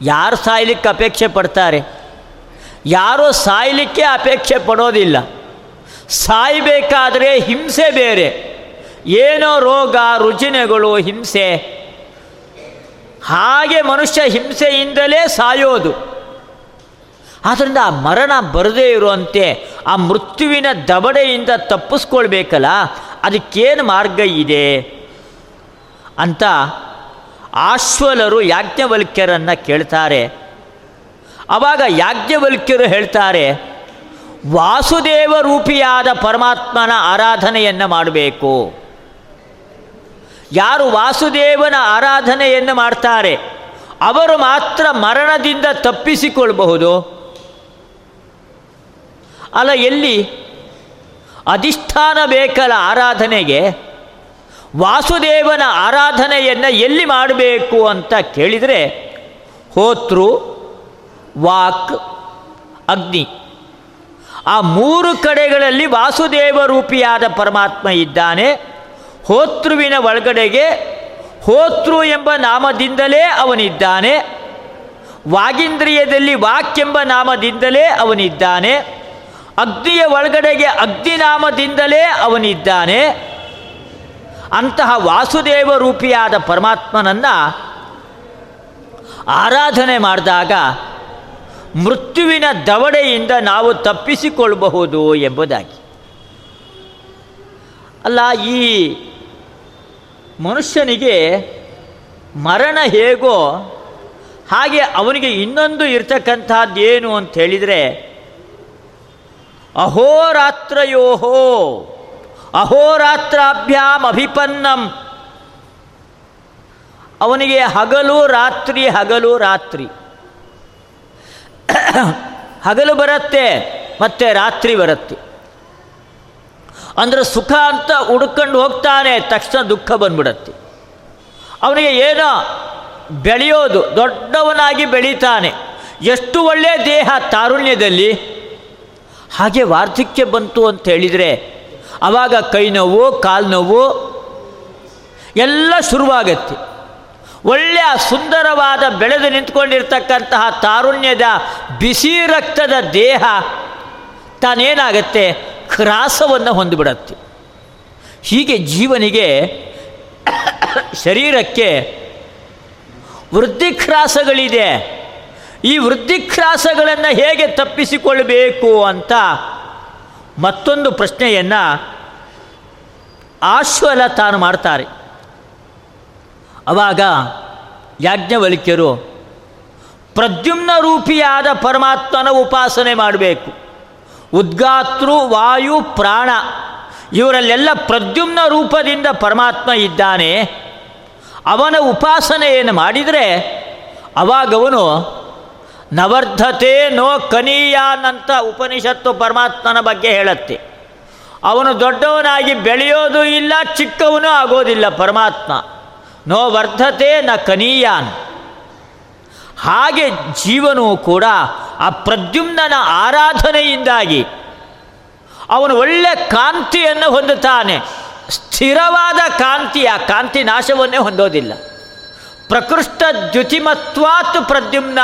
ಯಾರು ಸಾಯ್ಲಿಕ್ಕೆ ಅಪೇಕ್ಷೆ ಪಡ್ತಾರೆ? ಯಾರೂ ಸಾಯಲಿಕ್ಕೆ ಅಪೇಕ್ಷೆ ಪಡೋದಿಲ್ಲ. ಸಾಯಬೇಕಾದ್ರೆ ಹಿಂಸೆ ಬೇರೆ. ಏನೋ ರೋಗ, ರುಜಿನಗಳು, ಹಿಂಸೆ. ಹಾಗೆ ಮನುಷ್ಯ ಹಿಂಸೆಯಿಂದಲೇ ಸಾಯೋದು. ಆದ್ದರಿಂದ ಆ ಮರಣ ಬರದೇ ಇರುವಂತೆ ಆ ಮೃತ್ಯುವಿನ ದಬಡೆಯಿಂದ ತಪ್ಪಿಸ್ಕೊಳ್ಬೇಕಲ್ಲ, ಅದಕ್ಕೇನು ಮಾರ್ಗ ಇದೆ? ಅಂತ ಆಶ್ವಲರು ಯಾಜ್ಞವಲ್ಕ್ಯರನ್ನು ಕೇಳ್ತಾರೆ. ಆವಾಗ ಯಾಜ್ಞವಲ್ಕ್ಯರು ಹೇಳ್ತಾರೆ ವಾಸುದೇವ ರೂಪಿಯಾದ ಪರಮಾತ್ಮನ ಆರಾಧನೆಯನ್ನು ಮಾಡಬೇಕು. ಯಾರು ವಾಸುದೇವನ ಆರಾಧನೆಯನ್ನು ಮಾಡ್ತಾರೆ, ಅವರು ಮಾತ್ರ ಮರಣದಿಂದ ತಪ್ಪಿಸಿಕೊಳ್ಳಬಹುದು. ಅಲ್ಲ, ಎಲ್ಲಿ? ಅಧಿಷ್ಠಾನ ಬೇಕಲ್ಲ ಆರಾಧನೆಗೆ, ವಾಸುದೇವನ ಆರಾಧನೆಯನ್ನು ಎಲ್ಲಿ ಮಾಡಬೇಕು ಅಂತ ಕೇಳಿದರೆ ಹೋತೃ ವಾಕ್, ಅಗ್ನಿ. ಆ ಮೂರು ಕಡೆಗಳಲ್ಲಿ ವಾಸುದೇವ ರೂಪಿಯಾದ ಪರಮಾತ್ಮ ಇದ್ದಾನೆ. ಹೋತೃವಿನ ಒಳಗಡೆಗೆ ಹೋತೃ ಎಂಬ ನಾಮದಿಂದಲೇ ಅವನಿದ್ದಾನೆ. ವಾಗೀಂದ್ರಿಯದಲ್ಲಿ ವಾಕ್ಯೆಂಬ ನಾಮದಿಂದಲೇ ಅವನಿದ್ದಾನೆ. ಅಗ್ನಿಯ ಒಳಗಡೆಗೆ ಅಗ್ನಿನಾಮದಿಂದಲೇ ಅವನಿದ್ದಾನೆ. ಅಂತಹ ವಾಸುದೇವ ರೂಪಿಯಾದ ಪರಮಾತ್ಮನನ್ನು ಆರಾಧನೆ ಮಾಡಿದಾಗ ಮೃತ್ಯುವಿನ ದವಡೆಯಿಂದ ನಾವು ತಪ್ಪಿಸಿಕೊಳ್ಳಬಹುದು ಎಂಬುದಾಗಿ. ಅಲ್ಲ, ಈ ಮನುಷ್ಯನಿಗೆ ಮರಣ ಹೇಗೋ ಹಾಗೆ ಅವನಿಗೆ ಇನ್ನೊಂದು ಇರ್ತಕ್ಕಂಥದ್ದು ಏನು ಅಂತ ಹೇಳಿದರೆ, ಅಹೋರಾತ್ರಯೋಹೋ, ಅಹೋರಾತ್ರಾಭ್ಯಾಮ್ ಅಭಿಪನ್ನಂ. ಅವನಿಗೆ ಹಗಲು ರಾತ್ರಿ ಹಗಲು ರಾತ್ರಿ. ಹಗಲು ಬರುತ್ತೆ ಮತ್ತೆ ರಾತ್ರಿ ಬರುತ್ತೆ. ಅಂದರೆ ಸುಖ ಅಂತ ಹುಡ್ಕೊಂಡು ಹೋಗ್ತಾನೆ, ತಕ್ಷಣ ದುಃಖ ಬಂದ್ಬಿಡತ್ತೆ. ಅವನಿಗೆ ಏನೋ ಬೆಳೆಯೋದು, ದೊಡ್ಡವನಾಗಿ ಬೆಳೀತಾನೆ. ಎಷ್ಟು ಒಳ್ಳೆಯ ದೇಹ ತಾರುಣ್ಯದಲ್ಲಿ. ಹಾಗೆ ವಾರ್ಧಕ್ಯ ಬಂತು ಅಂತ ಹೇಳಿದರೆ ಆವಾಗ ಕೈ ನೋವು, ಕಾಲು ನೋವು, ಎಲ್ಲ ಶುರುವಾಗತ್ತೆ. ಒಳ್ಳೆಯ ಸುಂದರವಾದ ಬೆಳೆದು ನಿಂತ್ಕೊಂಡಿರ್ತಕ್ಕಂತಹ ತಾರುಣ್ಯದ ಬಿಸಿ ರಕ್ತದ ದೇಹ ತಾನೇನಾಗತ್ತೆ? ಕ್ರಾಸವನ್ನು ಹೊಂದಿಬಿಡತ್ತೆ. ಹೀಗೆ ಜೀವನಿಗೆ ಶರೀರಕ್ಕೆ ವೃದ್ಧಿಕ್ರಾಸಗಳಿದೆ. ಈ ವೃದ್ಧಿಕ್ರಾಸಗಳನ್ನು ಹೇಗೆ ತಪ್ಪಿಸಿಕೊಳ್ಳಬೇಕು ಅಂತ ಮತ್ತೊಂದು ಪ್ರಶ್ನೆಯನ್ನು ಆಶ್ವಲ ತಾನು ಮಾಡ್ತಾರೆ. ಅವಾಗ ಯಾಜ್ಞವಲ್ಕ್ಯರು ಪ್ರದ್ಯುಮ್ನ ರೂಪಿಯಾದ ಪರಮಾತ್ಮನ ಉಪಾಸನೆ ಮಾಡಬೇಕು. ಉದ್ಗಾತೃ, ವಾಯು, ಪ್ರಾಣ, ಇವರಲ್ಲೆಲ್ಲ ಪ್ರದ್ಯುಮ್ನ ರೂಪದಿಂದ ಪರಮಾತ್ಮ ಇದ್ದಾನೆ. ಅವನ ಉಪಾಸನೆಯನ್ನು ಮಾಡಿದರೆ ಅವಾಗವನು ನವರ್ಧತೆ ನೋ ಕನೀಯಾನಂತ ಉಪನಿಷತ್ತು ಪರಮಾತ್ಮನ ಬಗ್ಗೆ ಹೇಳುತ್ತೆ. ಅವನು ದೊಡ್ಡವನಾಗಿ ಬೆಳೆಯೋದು ಇಲ್ಲ, ಚಿಕ್ಕವನು ಆಗೋದಿಲ್ಲ ಪರಮಾತ್ಮ. ನೋ ವರ್ಧತೆ ನ ಕನೀಯಾನ್. ಹಾಗೆ ಜೀವನು ಕೂಡ ಆ ಪ್ರದ್ಯುಮ್ನನ ಆರಾಧನೆಯಿಂದಾಗಿ ಅವನು ಒಳ್ಳೆ ಕಾಂತಿಯನ್ನು ಹೊಂದುತ್ತಾನೆ. ಸ್ಥಿರವಾದ ಕಾಂತಿ, ಆ ಕಾಂತಿ ನಾಶವನ್ನೇ ಹೊಂದೋದಿಲ್ಲ. ಪ್ರಕೃಷ್ಟ ದ್ಯುತಿಮತ್ವಾತ್ ಪ್ರದ್ಯುಮ್ನ.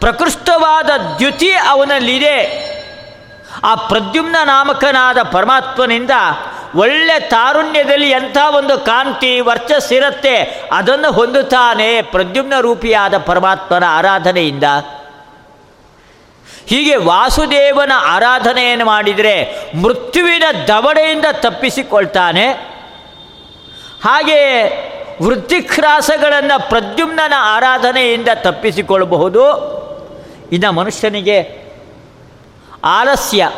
ಪ್ರಕೃಷ್ಟವಾದ ದ್ಯುತಿ ಅವನಲ್ಲಿದೆ. ಆ ಪ್ರದ್ಯುಮ್ನ ನಾಮಕನಾದ ಪರಮಾತ್ಮನಿಂದ ಒಳ್ಳೆ ತಾರುಣ್ಯದಲ್ಲಿ ಎಂಥ ಒಂದು ಕಾಂತಿ, ವರ್ಚಸ್ಸಿರುತ್ತೆ, ಅದನ್ನು ಹೊಂದುತ್ತಾನೆ ಪ್ರದ್ಯುಮ್ನ ರೂಪಿಯಾದ ಪರಮಾತ್ಮನ ಆರಾಧನೆಯಿಂದ. ಹೀಗೆ ವಾಸುದೇವನ ಆರಾಧನೆಯನ್ನು ಮಾಡಿದರೆ ಮೃತ್ಯುವಿನ ದವಡೆಯಿಂದ ತಪ್ಪಿಸಿಕೊಳ್ತಾನೆ. ಹಾಗೆ ವೃತ್ತಿಕ್ರಾಸಗಳನ್ನು ಪ್ರದ್ಯುಮ್ನನ ಆರಾಧನೆಯಿಂದ ತಪ್ಪಿಸಿಕೊಳ್ಳಬಹುದು. ಇನ್ನು ಮನುಷ್ಯನಿಗೆ ಆಲಸ್ಯ.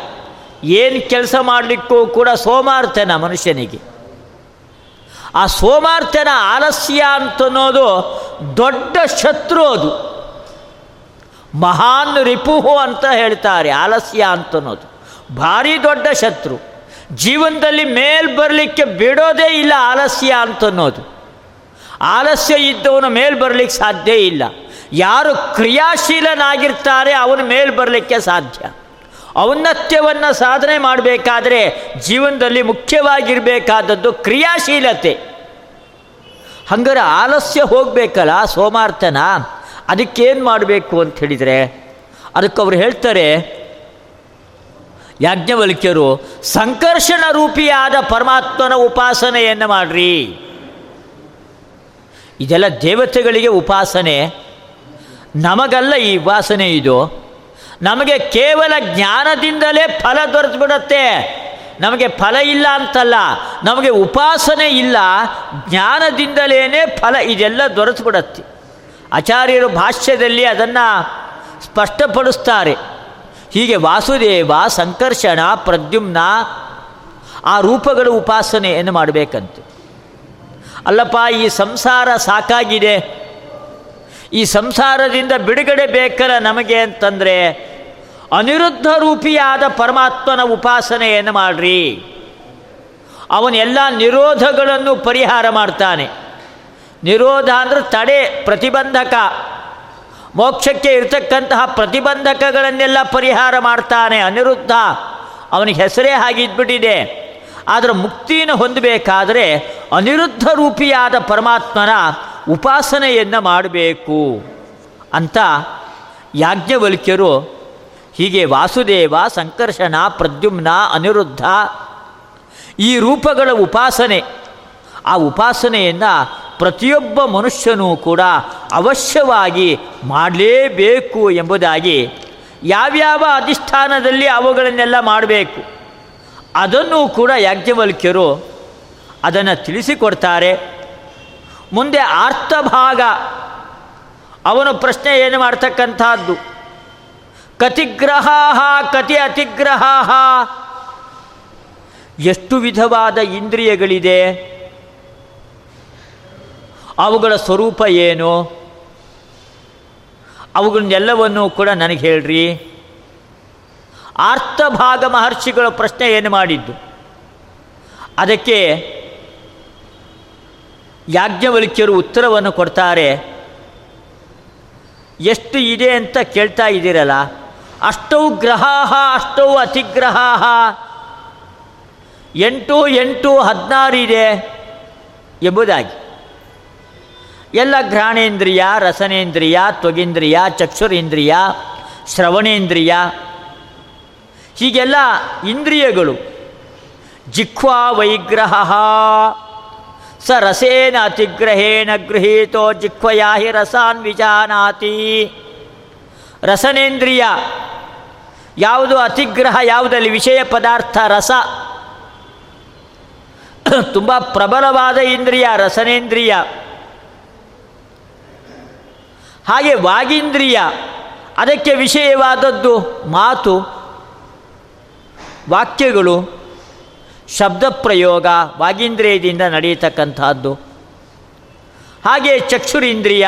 ಏನು ಕೆಲಸ ಮಾಡಲಿಕ್ಕೂ ಕೂಡ ಸೋಮಾರ್ತನ ಮನುಷ್ಯನಿಗೆ. ಆ ಸೋಮಾರ್ತನ ಆಲಸ್ಯ ಅಂತನ್ನೋದು ದೊಡ್ಡ ಶತ್ರು ಅದು. ಮಹಾನ್ ರಿಪುಹು ಅಂತ ಹೇಳ್ತಾರೆ ಆಲಸ್ಯ ಅಂತನ್ನೋದು. ಭಾರಿ ದೊಡ್ಡ ಶತ್ರು. ಜೀವನದಲ್ಲಿ ಮೇಲ್ ಬರಲಿಕ್ಕೆ ಬಿಡೋದೇ ಇಲ್ಲ ಆಲಸ್ಯ ಅಂತನ್ನೋದು. ಆಲಸ್ಯ ಇದ್ದವನು ಮೇಲ್ ಬರಲಿಕ್ಕೆ ಸಾಧ್ಯ ಇಲ್ಲ. ಯಾರು ಕ್ರಿಯಾಶೀಲನಾಗಿರ್ತಾರೆ ಅವನು ಮೇಲ್ ಬರಲಿಕ್ಕೆ ಸಾಧ್ಯ. ಔನ್ನತ್ಯವನ್ನು ಸಾಧನೆ ಮಾಡಬೇಕಾದ್ರೆ ಜೀವನದಲ್ಲಿ ಮುಖ್ಯವಾಗಿರಬೇಕಾದದ್ದು ಕ್ರಿಯಾಶೀಲತೆ. ಹಂಗಾರೆ ಆಲಸ್ಯ ಹೋಗಬೇಕಲ್ಲ ಸೋಮಾರ್ತನ? ಅದಕ್ಕೇನು ಮಾಡಬೇಕು ಅಂತ ಹೇಳಿದರೆ, ಅದಕ್ಕೆ ಅವರು ಹೇಳ್ತಾರೆ, ಯಾಜ್ಞವಲ್ಕ್ಯರು, ಸಂಕರ್ಷಣ ರೂಪಿಯಾದ ಪರಮಾತ್ಮನ ಉಪಾಸನೆಯನ್ನು ಮಾಡ್ರಿ. ಇದೆಲ್ಲ ದೇವತೆಗಳಿಗೆ ಉಪಾಸನೆ. ನಮಗಲ್ಲ ಈ ಉಪಾಸನೆ ಇದು. ನಮಗೆ ಕೇವಲ ಜ್ಞಾನದಿಂದಲೇ ಫಲ ದೊರೆತುಬಿಡತ್ತೆ. ನಮಗೆ ಫಲ ಇಲ್ಲ ಅಂತಲ್ಲ, ನಮಗೆ ಉಪಾಸನೆ ಇಲ್ಲ ಜ್ಞಾನದಿಂದಲೇ ಫಲ ಇದೆಲ್ಲ ದೊರೆತುಬಿಡತ್ತೆ. ಆಚಾರ್ಯರು ಭಾಷ್ಯದಲ್ಲಿ ಅದನ್ನು ಸ್ಪಷ್ಟಪಡಿಸ್ತಾರೆ. ಹೀಗೆ ವಾಸುದೇವ, ಸಂಕರ್ಷಣ, ಪ್ರದ್ಯುಮ್ನ ಆ ರೂಪಗಳು ಉಪಾಸನೆಯನ್ನು ಮಾಡಬೇಕಂತೆ. ಅಲ್ಲಪ್ಪ, ಈ ಸಂಸಾರ ಸಾಕಾಗಿದೆ. ಈ ಸಂಸಾರದಿಂದ ಬಿಡುಗಡೆ ಬೇಕಲ್ಲ ನಮಗೆ ಅಂತಂದರೆ ಅನಿರುದ್ಧ ರೂಪಿಯಾದ ಪರಮಾತ್ಮನ ಉಪಾಸನೆಯನ್ನು ಮಾಡ್ರಿ. ಅವನೆಲ್ಲ ನಿರೋಧಗಳನ್ನು ಪರಿಹಾರ ಮಾಡ್ತಾನೆ. ನಿರೋಧ ಅಂದರೆ ತಡೆ, ಪ್ರತಿಬಂಧಕ. ಮೋಕ್ಷಕ್ಕೆ ಇರತಕ್ಕಂತಹ ಪ್ರತಿಬಂಧಕಗಳನ್ನೆಲ್ಲ ಪರಿಹಾರ ಮಾಡ್ತಾನೆ ಅನಿರುದ್ಧ. ಅವನಿಗೆ ಹೆಸರೇ ಹಾಗಿದ್ಬಿಟ್ಟಿದೆ. ಆದರೆ ಮುಕ್ತಿಯನ್ನು ಹೊಂದಬೇಕಾದರೆ ಅನಿರುದ್ಧ ರೂಪಿಯಾದ ಪರಮಾತ್ಮನ ಉಪಾಸನೆಯನ್ನು ಮಾಡಬೇಕು ಅಂತ ಯಾಜ್ಞವಲ್ಕ್ಯರು ಹೀಗೆ ವಾಸುದೇವ, ಸಂಕರ್ಷಣ, ಪ್ರದ್ಯುಮ್ನ, ಅನಿರುದ್ಧ ಈ ರೂಪಗಳ ಉಪಾಸನೆ, ಆ ಉಪಾಸನೆಯನ್ನು ಪ್ರತಿಯೊಬ್ಬ ಮನುಷ್ಯನೂ ಕೂಡ ಅವಶ್ಯವಾಗಿ ಮಾಡಲೇಬೇಕು ಎಂಬುದಾಗಿ ಯಾವ್ಯಾವ ಅಧಿಷ್ಠಾನದಲ್ಲಿ ಅವುಗಳನ್ನೆಲ್ಲ ಮಾಡಬೇಕು ಅದನ್ನು ಕೂಡ ಯಾಜ್ಞವಲ್ಕ್ಯರು ಅದನ್ನು ತಿಳಿಸಿಕೊಡ್ತಾರೆ. ಮುಂದೆ ಆರ್ತಭಾಗ ಅವನು ಪ್ರಶ್ನೆ ಏನು ಮಾಡ್ತಕ್ಕಂಥದ್ದು? ಕತಿಗ್ರಹ ಕತಿ ಅತಿಗ್ರಹ ಎಷ್ಟು ವಿಧವಾದ ಇಂದ್ರಿಯಗಳಿದೆ? ಅವುಗಳ ಸ್ವರೂಪ ಏನು? ಅವುಗಳನ್ನೆಲ್ಲವನ್ನೂ ಕೂಡ ನನಗೆ ಹೇಳ್ರಿ. ಆರ್ತಭಾಗ ಮಹರ್ಷಿಗಳ ಪ್ರಶ್ನೆ ಏನು ಮಾಡಿದ್ದು? ಅದಕ್ಕೆ ಯಾಜ್ಞವಲ್ಕ್ಯರು ಉತ್ತರವನ್ನು ಕೊಡ್ತಾರೆ, ಎಷ್ಟು ಇದೆ ಅಂತ ಕೇಳ್ತಾ ಇದ್ದೀರಲ್ಲ? ಅಷ್ಟೌ ಗ್ರಹಾಹ ಅಷ್ಟೌ ಅತಿಗ್ರಹಾಹ ಎಂಟು ಎಂಟು, ಹದಿನಾರು ಇದೆ, ಎಂಬುದಾಗಿ. ಎಲ್ಲ ಘ್ರಾಣೇಂದ್ರಿಯ, ರಸನೇಂದ್ರಿಯ, ತ್ವಗೇಂದ್ರಿಯ, ಚಕ್ಷುರೇಂದ್ರಿಯ, ಶ್ರವಣೇಂದ್ರಿಯ, ಹೀಗೆಲ್ಲ ಇಂದ್ರಿಯಗಳು. ಜಿಹ್ವಾ ವೈಗ್ರಹ. ಸ ರಸೇನ ಅತಿಗ್ರಹೇಣ ಗೃಹೀತೋ ಜಿಹ್ವಯಾ ಹಿ ರಸಾನ್ ವಿಜಾನಾತಿ ರಸನೇಂದ್ರಿಯ ಯಾವುದು ಅತಿಗ್ರಹ, ಯಾವುದಲ್ಲಿ ವಿಷಯ ಪದಾರ್ಥ, ರಸ, ತುಂಬ ಪ್ರಬಲವಾದ ಇಂದ್ರಿಯ, ರಸನೇಂದ್ರಿಯ, ಹಾಗೆ ವಾಗೀಂದ್ರಿಯ, ಅದಕ್ಕೆ ವಿಷಯವಾದದ್ದು ಮಾತು, ವಾಕ್ಯಗಳು ಶಬ್ದ ಪ್ರಯೋಗ ವಾಗೀಂದ್ರಿಯದಿಂದ ನಡೆಯತಕ್ಕಂಥದ್ದು ಹಾಗೆ ಚಕ್ಷುರೀಂದ್ರಿಯ,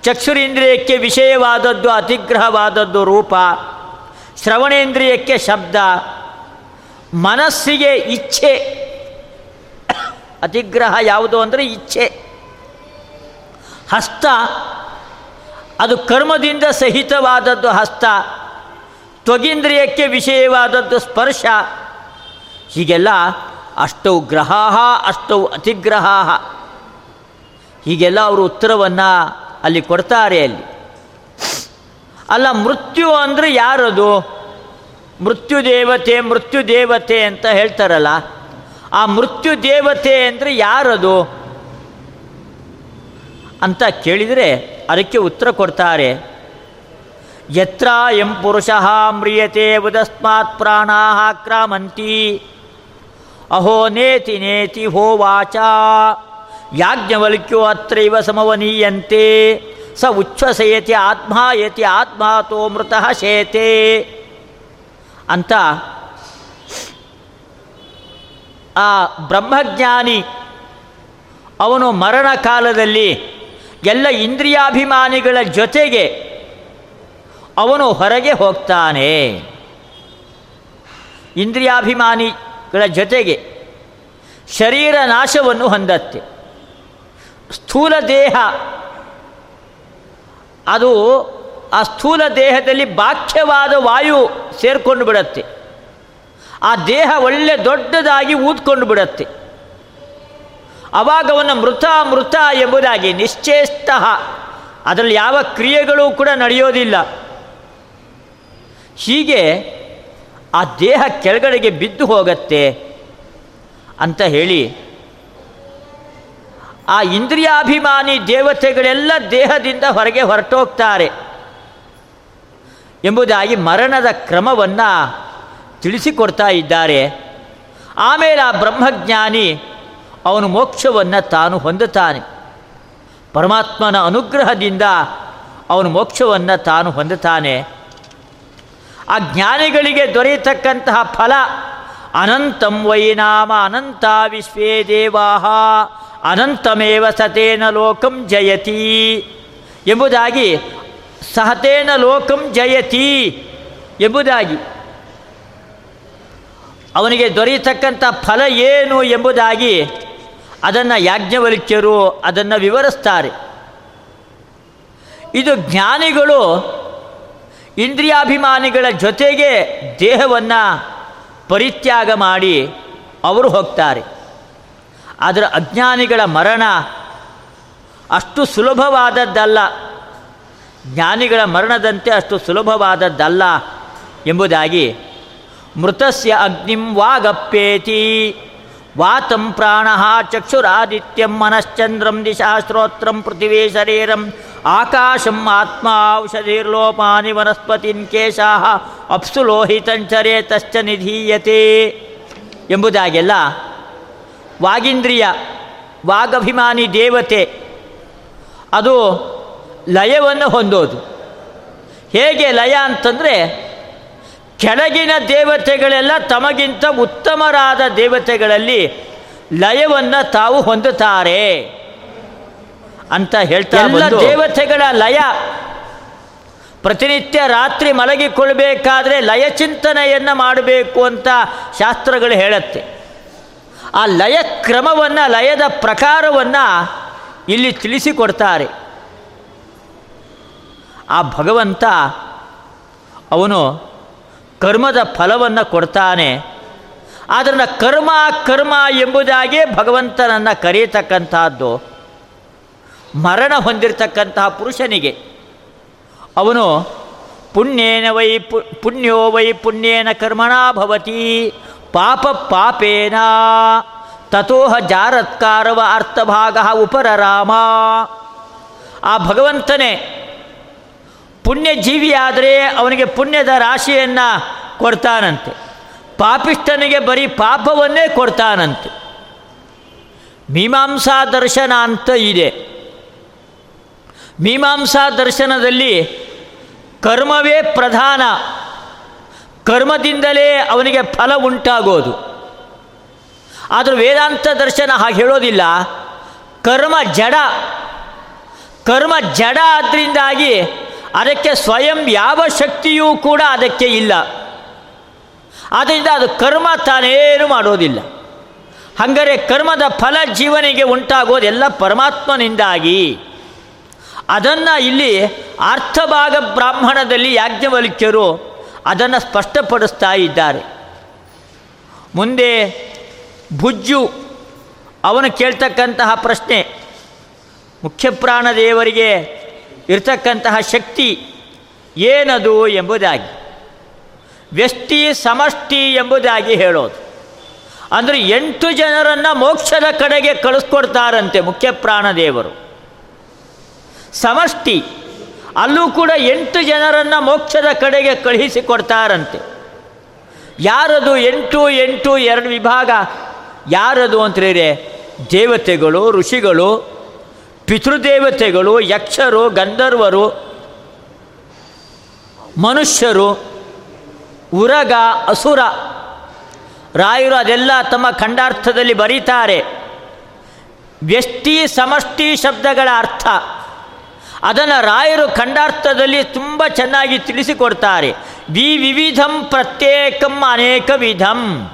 ಚಕ್ಷುರೀಂದ್ರಿಯಕ್ಕೆ ವಿಷಯವಾದದ್ದು, ಅತಿಗ್ರಹವಾದದ್ದು ರೂಪ, ಶ್ರವಣೇಂದ್ರಿಯಕ್ಕೆ ಶಬ್ದ, ಮನಸ್ಸಿಗೆ ಇಚ್ಛೆ. ಅತಿಗ್ರಹ ಯಾವುದು ಅಂದರೆ ಇಚ್ಛೆ. ಹಸ್ತ, ಅದು ಕರ್ಮದಿಂದ ಸಹಿತವಾದದ್ದು ಹಸ್ತ, ತ್ವಗೀಂದ್ರಿಯಕ್ಕೆ ವಿಷಯವಾದದ್ದು ಸ್ಪರ್ಶ. ಹೀಗೆಲ್ಲ ಅಷ್ಟೌ ಗ್ರಹಾ, ಅಷ್ಟೌ ಅತಿಗ್ರಹಾ. ಹೀಗೆಲ್ಲ ಅವರು ಉತ್ತರವನ್ನು ಅಲ್ಲಿ ಕೊಡ್ತಾರೆ ಅಲ್ಲಿ. ಅಲ್ಲ, ಮೃತ್ಯು ಅಂದರೆ ಯಾರದು? ಮೃತ್ಯು ದೇವತೆ ಮೃತ್ಯು ದೇವತೆ ಅಂತ ಹೇಳ್ತಾರಲ್ಲ, ಆ ಮೃತ್ಯು ದೇವತೆ ಅಂದರೆ ಯಾರದು? ಅಂತ ಕೇಳಿದರೆ ಅದಕ್ಕೆ ಉತ್ತರ ಕೊಡ್ತಾರೆ, ಯತ್ರ ಎಂ ಪುರುಷ ಮ್ರಿಯತೆ ಉದಸ್ಮಾತ್ ಪ್ರಾಣಾ ಕ್ರಾಮಂತಿ. ಅಹೋ ನೇತಿ ನೇತಿ ಹೋ ವಾಚ ಯಾಜ್ಞವಲ್ಕ್ಯೋ ಅತ್ರೈವ ಸಮವನೀಯಂತೆ ಸ ಉಚ್ಛ್ವಸಯತಿ ಆತ್ಮಾಯತಿ ಆತ್ಮಾತೋ ಮೃತಃ ಶೇತೆ ಅಂತ ಆ ಬ್ರಹ್ಮಜ್ಞಾನಿ ಅವನು ಮರಣ ಕಾಲದಲ್ಲಿ ಎಲ್ಲ ಇಂದ್ರಿಯಾಭಿಮಾನಿಗಳ ಜೊತೆಗೆ ಅವನು ಹೊರಗೆ ಹೋಗ್ತಾನೆ. ಇಂದ್ರಿಯಾಭಿಮಾನಿಗಳ ಜೊತೆಗೆ ಶರೀರ ನಾಶವನ್ನು ಹೊಂದತ್ತೆ. ಸ್ಥೂಲ ದೇಹ, ಅದು ಆ ಸ್ಥೂಲ ದೇಹದಲ್ಲಿ ಬಾಕ್ಯವಾದ ವಾಯು ಸೇರಿಕೊಂಡು ಬಿಡತ್ತೆ. ಆ ದೇಹ ಒಳ್ಳೆ ದೊಡ್ಡದಾಗಿ ಊದ್ಕೊಂಡು ಬಿಡತ್ತೆ. ಅವಾಗವನ್ನು ಮೃತ ಮೃತ ಎಂಬುದಾಗಿ ನಿಶ್ಚೇಷ್ಟ ಅದರಲ್ಲಿ ಯಾವ ಕ್ರಿಯೆಗಳು ಕೂಡ ನಡೆಯೋದಿಲ್ಲ. ಹೀಗೆ ಆ ದೇಹ ಕೆಳಗಡೆಗೆ ಬಿದ್ದು ಹೋಗತ್ತೆ ಅಂತ ಹೇಳಿ ಆ ಇಂದ್ರಿಯಾಭಿಮಾನಿ ದೇವತೆಗಳೆಲ್ಲ ದೇಹದಿಂದ ಹೊರಗೆ ಹೊರಟೋಗ್ತಾರೆ ಎಂಬುದಾಗಿ ಮರಣದ ಕ್ರಮವನ್ನು ತಿಳಿಸಿಕೊಡ್ತಾ ಇದ್ದಾರೆ. ಆಮೇಲೆ ಆ ಬ್ರಹ್ಮಜ್ಞಾನಿ ಅವನು ಮೋಕ್ಷವನ್ನು ತಾನು ಹೊಂದುತ್ತಾನೆ. ಪರಮಾತ್ಮನ ಅನುಗ್ರಹದಿಂದ ಅವನು ಮೋಕ್ಷವನ್ನು ತಾನು ಹೊಂದುತ್ತಾನೆ. ಆ ಜ್ಞಾನಿಗಳಿಗೆ ದೊರೆಯತಕ್ಕಂತಹ ಫಲ ಅನಂತಂ ವೈ ನಾಮ ಅನಂತ ವಿಶ್ವೇ ದೇವಾ ಅನಂತಮೇವ ಸತೇನ ಲೋಕಂ ಜಯತಿ. ಎಂಬುದಾಗಿ ಸಹತೇನ ಲೋಕಂ ಜಯತಿ ಎಂಬುದಾಗಿ ಅವನಿಗೆ ದೊರೆಯತಕ್ಕಂಥ ಫಲ ಏನು ಎಂಬುದಾಗಿ ಅದನ್ನು ಯಾಜ್ಞವಲ್ಕ್ಯರು ಅದನ್ನು ವಿವರಿಸ್ತಾರೆ. ಇದು ಜ್ಞಾನಿಗಳು ಇಂದ್ರಿಯಾಭಿಮಾನಿಗಳ ಜೊತೆಗೆ ದೇಹವನ್ನು ಪರಿತ್ಯಾಗ ಮಾಡಿ ಅವರು ಹೋಗ್ತಾರೆ. ಆದರೆ ಅಜ್ಞಾನಿಗಳ ಮರಣ ಅಷ್ಟು ಸುಲಭವಾದದ್ದಲ್ಲ. ಜ್ಞಾನಿಗಳ ಮರಣದಂತೆ ಅಷ್ಟು ಸುಲಭವಾದದ್ದಲ್ಲ ಎಂಬುದಾಗಿ ಮೃತಸ್ಯ ಅಗ್ನಿಂ ವಾಗಪ್ಪೇತಿ ವಾತಂ ಪ್ರಾಣ ಚಕ್ಷುರಾದಿತ್ಯಂ ಮನಶ್ಚಂದ್ರಂ ದಿಶಾ ಶ್ರೋತ್ರಂ ಪೃಥಿವೇ ಶರೀರಂ ಆಕಾಶಂ ಆತ್ಮ ಔಷಧಿರ್ಲೋಪಾನಿ ವನಸ್ಪತಿನ್ ಕೇಶಾ ಅಪ್ಸು ಲೋಹಿತಂಚರೇ ತಶ್ಚ ನಿಧೀಯತೆ ಎಂಬುದಾಗೆಲ್ಲ ವಾಗೀಂದ್ರಿಯ, ವಾಗಭಿಮಾನಿ ದೇವತೆ, ಅದು ಲಯವನ್ನು ಹೊಂದೋದು. ಹೇಗೆ ಲಯ ಅಂತಂದರೆ ಕೆಳಗಿನ ದೇವತೆಗಳೆಲ್ಲ ತಮಗಿಂತ ಉತ್ತಮರಾದ ದೇವತೆಗಳಲ್ಲಿ ಲಯವನ್ನು ತಾವು ಹೊಂದುತ್ತಾರೆ ಅಂತ ಹೇಳ್ತಾ ಎಲ್ಲ ದೇವತೆಗಳ ಲಯ. ಪ್ರತಿನಿತ್ಯ ರಾತ್ರಿ ಮಲಗಿಕೊಳ್ಬೇಕಾದ್ರೆ ಲಯ ಚಿಂತನೆಯನ್ನು ಮಾಡಬೇಕು ಅಂತ ಶಾಸ್ತ್ರಗಳು ಹೇಳುತ್ತೆ. ಆ ಲಯ ಕ್ರಮವನ್ನು ಲಯದ ಪ್ರಕಾರವನ್ನು ಇಲ್ಲಿ ತಿಳಿಸಿಕೊಡ್ತಾರೆ. ಆ ಭಗವಂತ ಅವನು ಕರ್ಮದ ಫಲವನ್ನು ಕೊಡ್ತಾನೆ. ಅದನ್ನು ಕರ್ಮ ಕರ್ಮ ಎಂಬುದಾಗಿ ಭಗವಂತನನ್ನು ಕರೆಯತಕ್ಕಂತಹದ್ದು ಮರಣ ಹೊಂದಿರತಕ್ಕಂತಹ ಪುರುಷನಿಗೆ. ಅವನು ಪುಣ್ಯೇನ ವೈ ಪು, ಪುಣ್ಯೋ ವೈ ಪುಣ್ಯೇನ ಕರ್ಮಣ ಭವತಿ, ಪಾಪ ಪಾಪೇನ ತಥೋಹ ಜಾರತ್ಕಾರವ ಅರ್ಥಭಾಗ ಉಪರರಾಮ. ಆ ಭಗವಂತನೇ ಪುಣ್ಯಜೀವಿಯಾದರೆ ಅವನಿಗೆ ಪುಣ್ಯದ ರಾಶಿಯನ್ನು ಕೊಡ್ತಾನಂತೆ. ಪಾಪಿಷ್ಠನಿಗೆ ಬರೀ ಪಾಪವನ್ನೇ ಕೊಡ್ತಾನಂತೆ. ಮೀಮಾಂಸಾ ದರ್ಶನ ಅಂತ ಇದೆ. ಮೀಮಾಂಸಾ ದರ್ಶನದಲ್ಲಿ ಕರ್ಮವೇ ಪ್ರಧಾನ. ಕರ್ಮದಿಂದಲೇ ಅವನಿಗೆ ಫಲ ಉಂಟಾಗೋದು. ಆದರೂ ವೇದಾಂತ ದರ್ಶನ ಹಾಗೆ ಹೇಳೋದಿಲ್ಲ. ಕರ್ಮ ಜಡ. ಕರ್ಮ ಜಡ ಆದ್ದರಿಂದಾಗಿ ಅದಕ್ಕೆ ಸ್ವಯಂ ಯಾವ ಶಕ್ತಿಯೂ ಕೂಡ ಅದಕ್ಕೆ ಇಲ್ಲ. ಆದ್ದರಿಂದ ಅದು ಕರ್ಮ ತಾನೇನು ಮಾಡೋದಿಲ್ಲ. ಹಂಗರೆ ಕರ್ಮದ ಫಲ ಜೀವನಿಗೆ ಉಂಟಾಗೋದೆಲ್ಲ ಪರಮಾತ್ಮನಿಂದಾಗಿ. ಅದನ್ನು ಇಲ್ಲಿ ಅರ್ಥಭಾಗ ಬ್ರಾಹ್ಮಣದಲ್ಲಿ ಯಾಜ್ಞವಲ್ಕ್ಯರು ಅದನ್ನು ಸ್ಪಷ್ಟಪಡಿಸ್ತಾ ಇದ್ದಾರೆ. ಮುಂದೆ ಭುಜ್ಜು ಅವನು ಕೇಳ್ತಕ್ಕಂತಹ ಪ್ರಶ್ನೆ. ಮುಖ್ಯಪ್ರಾಣ ದೇವರಿಗೆ ಇರ್ತಕ್ಕಂತಹ ಶಕ್ತಿ ಏನದು ಎಂಬುದಾಗಿ. ವ್ಯಷ್ಟಿ ಸಮಷ್ಟಿ ಎಂಬುದಾಗಿ ಹೇಳೋದು. ಅಂದರೆ ಎಂಟು ಜನರನ್ನು ಮೋಕ್ಷದ ಕಡೆಗೆ ಕಳಿಸ್ಕೊಡ್ತಾರಂತೆ ಮುಖ್ಯ ಪ್ರಾಣದೇವರು ಸಮಷ್ಟಿ, ಅಲ್ಲೂ ಕೂಡ ಎಂಟು ಜನರನ್ನು ಮೋಕ್ಷದ ಕಡೆಗೆ ಕಳುಹಿಸಿಕೊಡ್ತಾರಂತೆ ಯಾರದು ಎಂಟು ಎಂಟು, ಎರಡು ವಿಭಾಗ? ಯಾರದು ಅಂತೇಳಿದರೆ ದೇವತೆಗಳು, ಋಷಿಗಳು ಪಿತೃದೇವತೆಗಳು, ಯಕ್ಷರು, ಗಂಧರ್ವರು, ಮನುಷ್ಯರು, ಉರಗ, ಅಸುರ, ರಾಯರು ಅದೆಲ್ಲ ತಮ್ಮ ಖಂಡಾರ್ಥದಲ್ಲಿ ಬರೀತಾರೆ. ವ್ಯಷ್ಟಿ ಸಮಷ್ಟಿ ಶಬ್ದಗಳ ಅರ್ಥ. ಅದನ್ನು ರಾಯರು ಖಂಡಾರ್ಥದಲ್ಲಿ ತುಂಬ ಚೆನ್ನಾಗಿ ತಿಳಿಸಿಕೊಡ್ತಾರೆ. ವಿ ವಿವಿಧಂ ಪ್ರತ್ಯೇಕಂ ಅನೇಕ ವಿಧಂ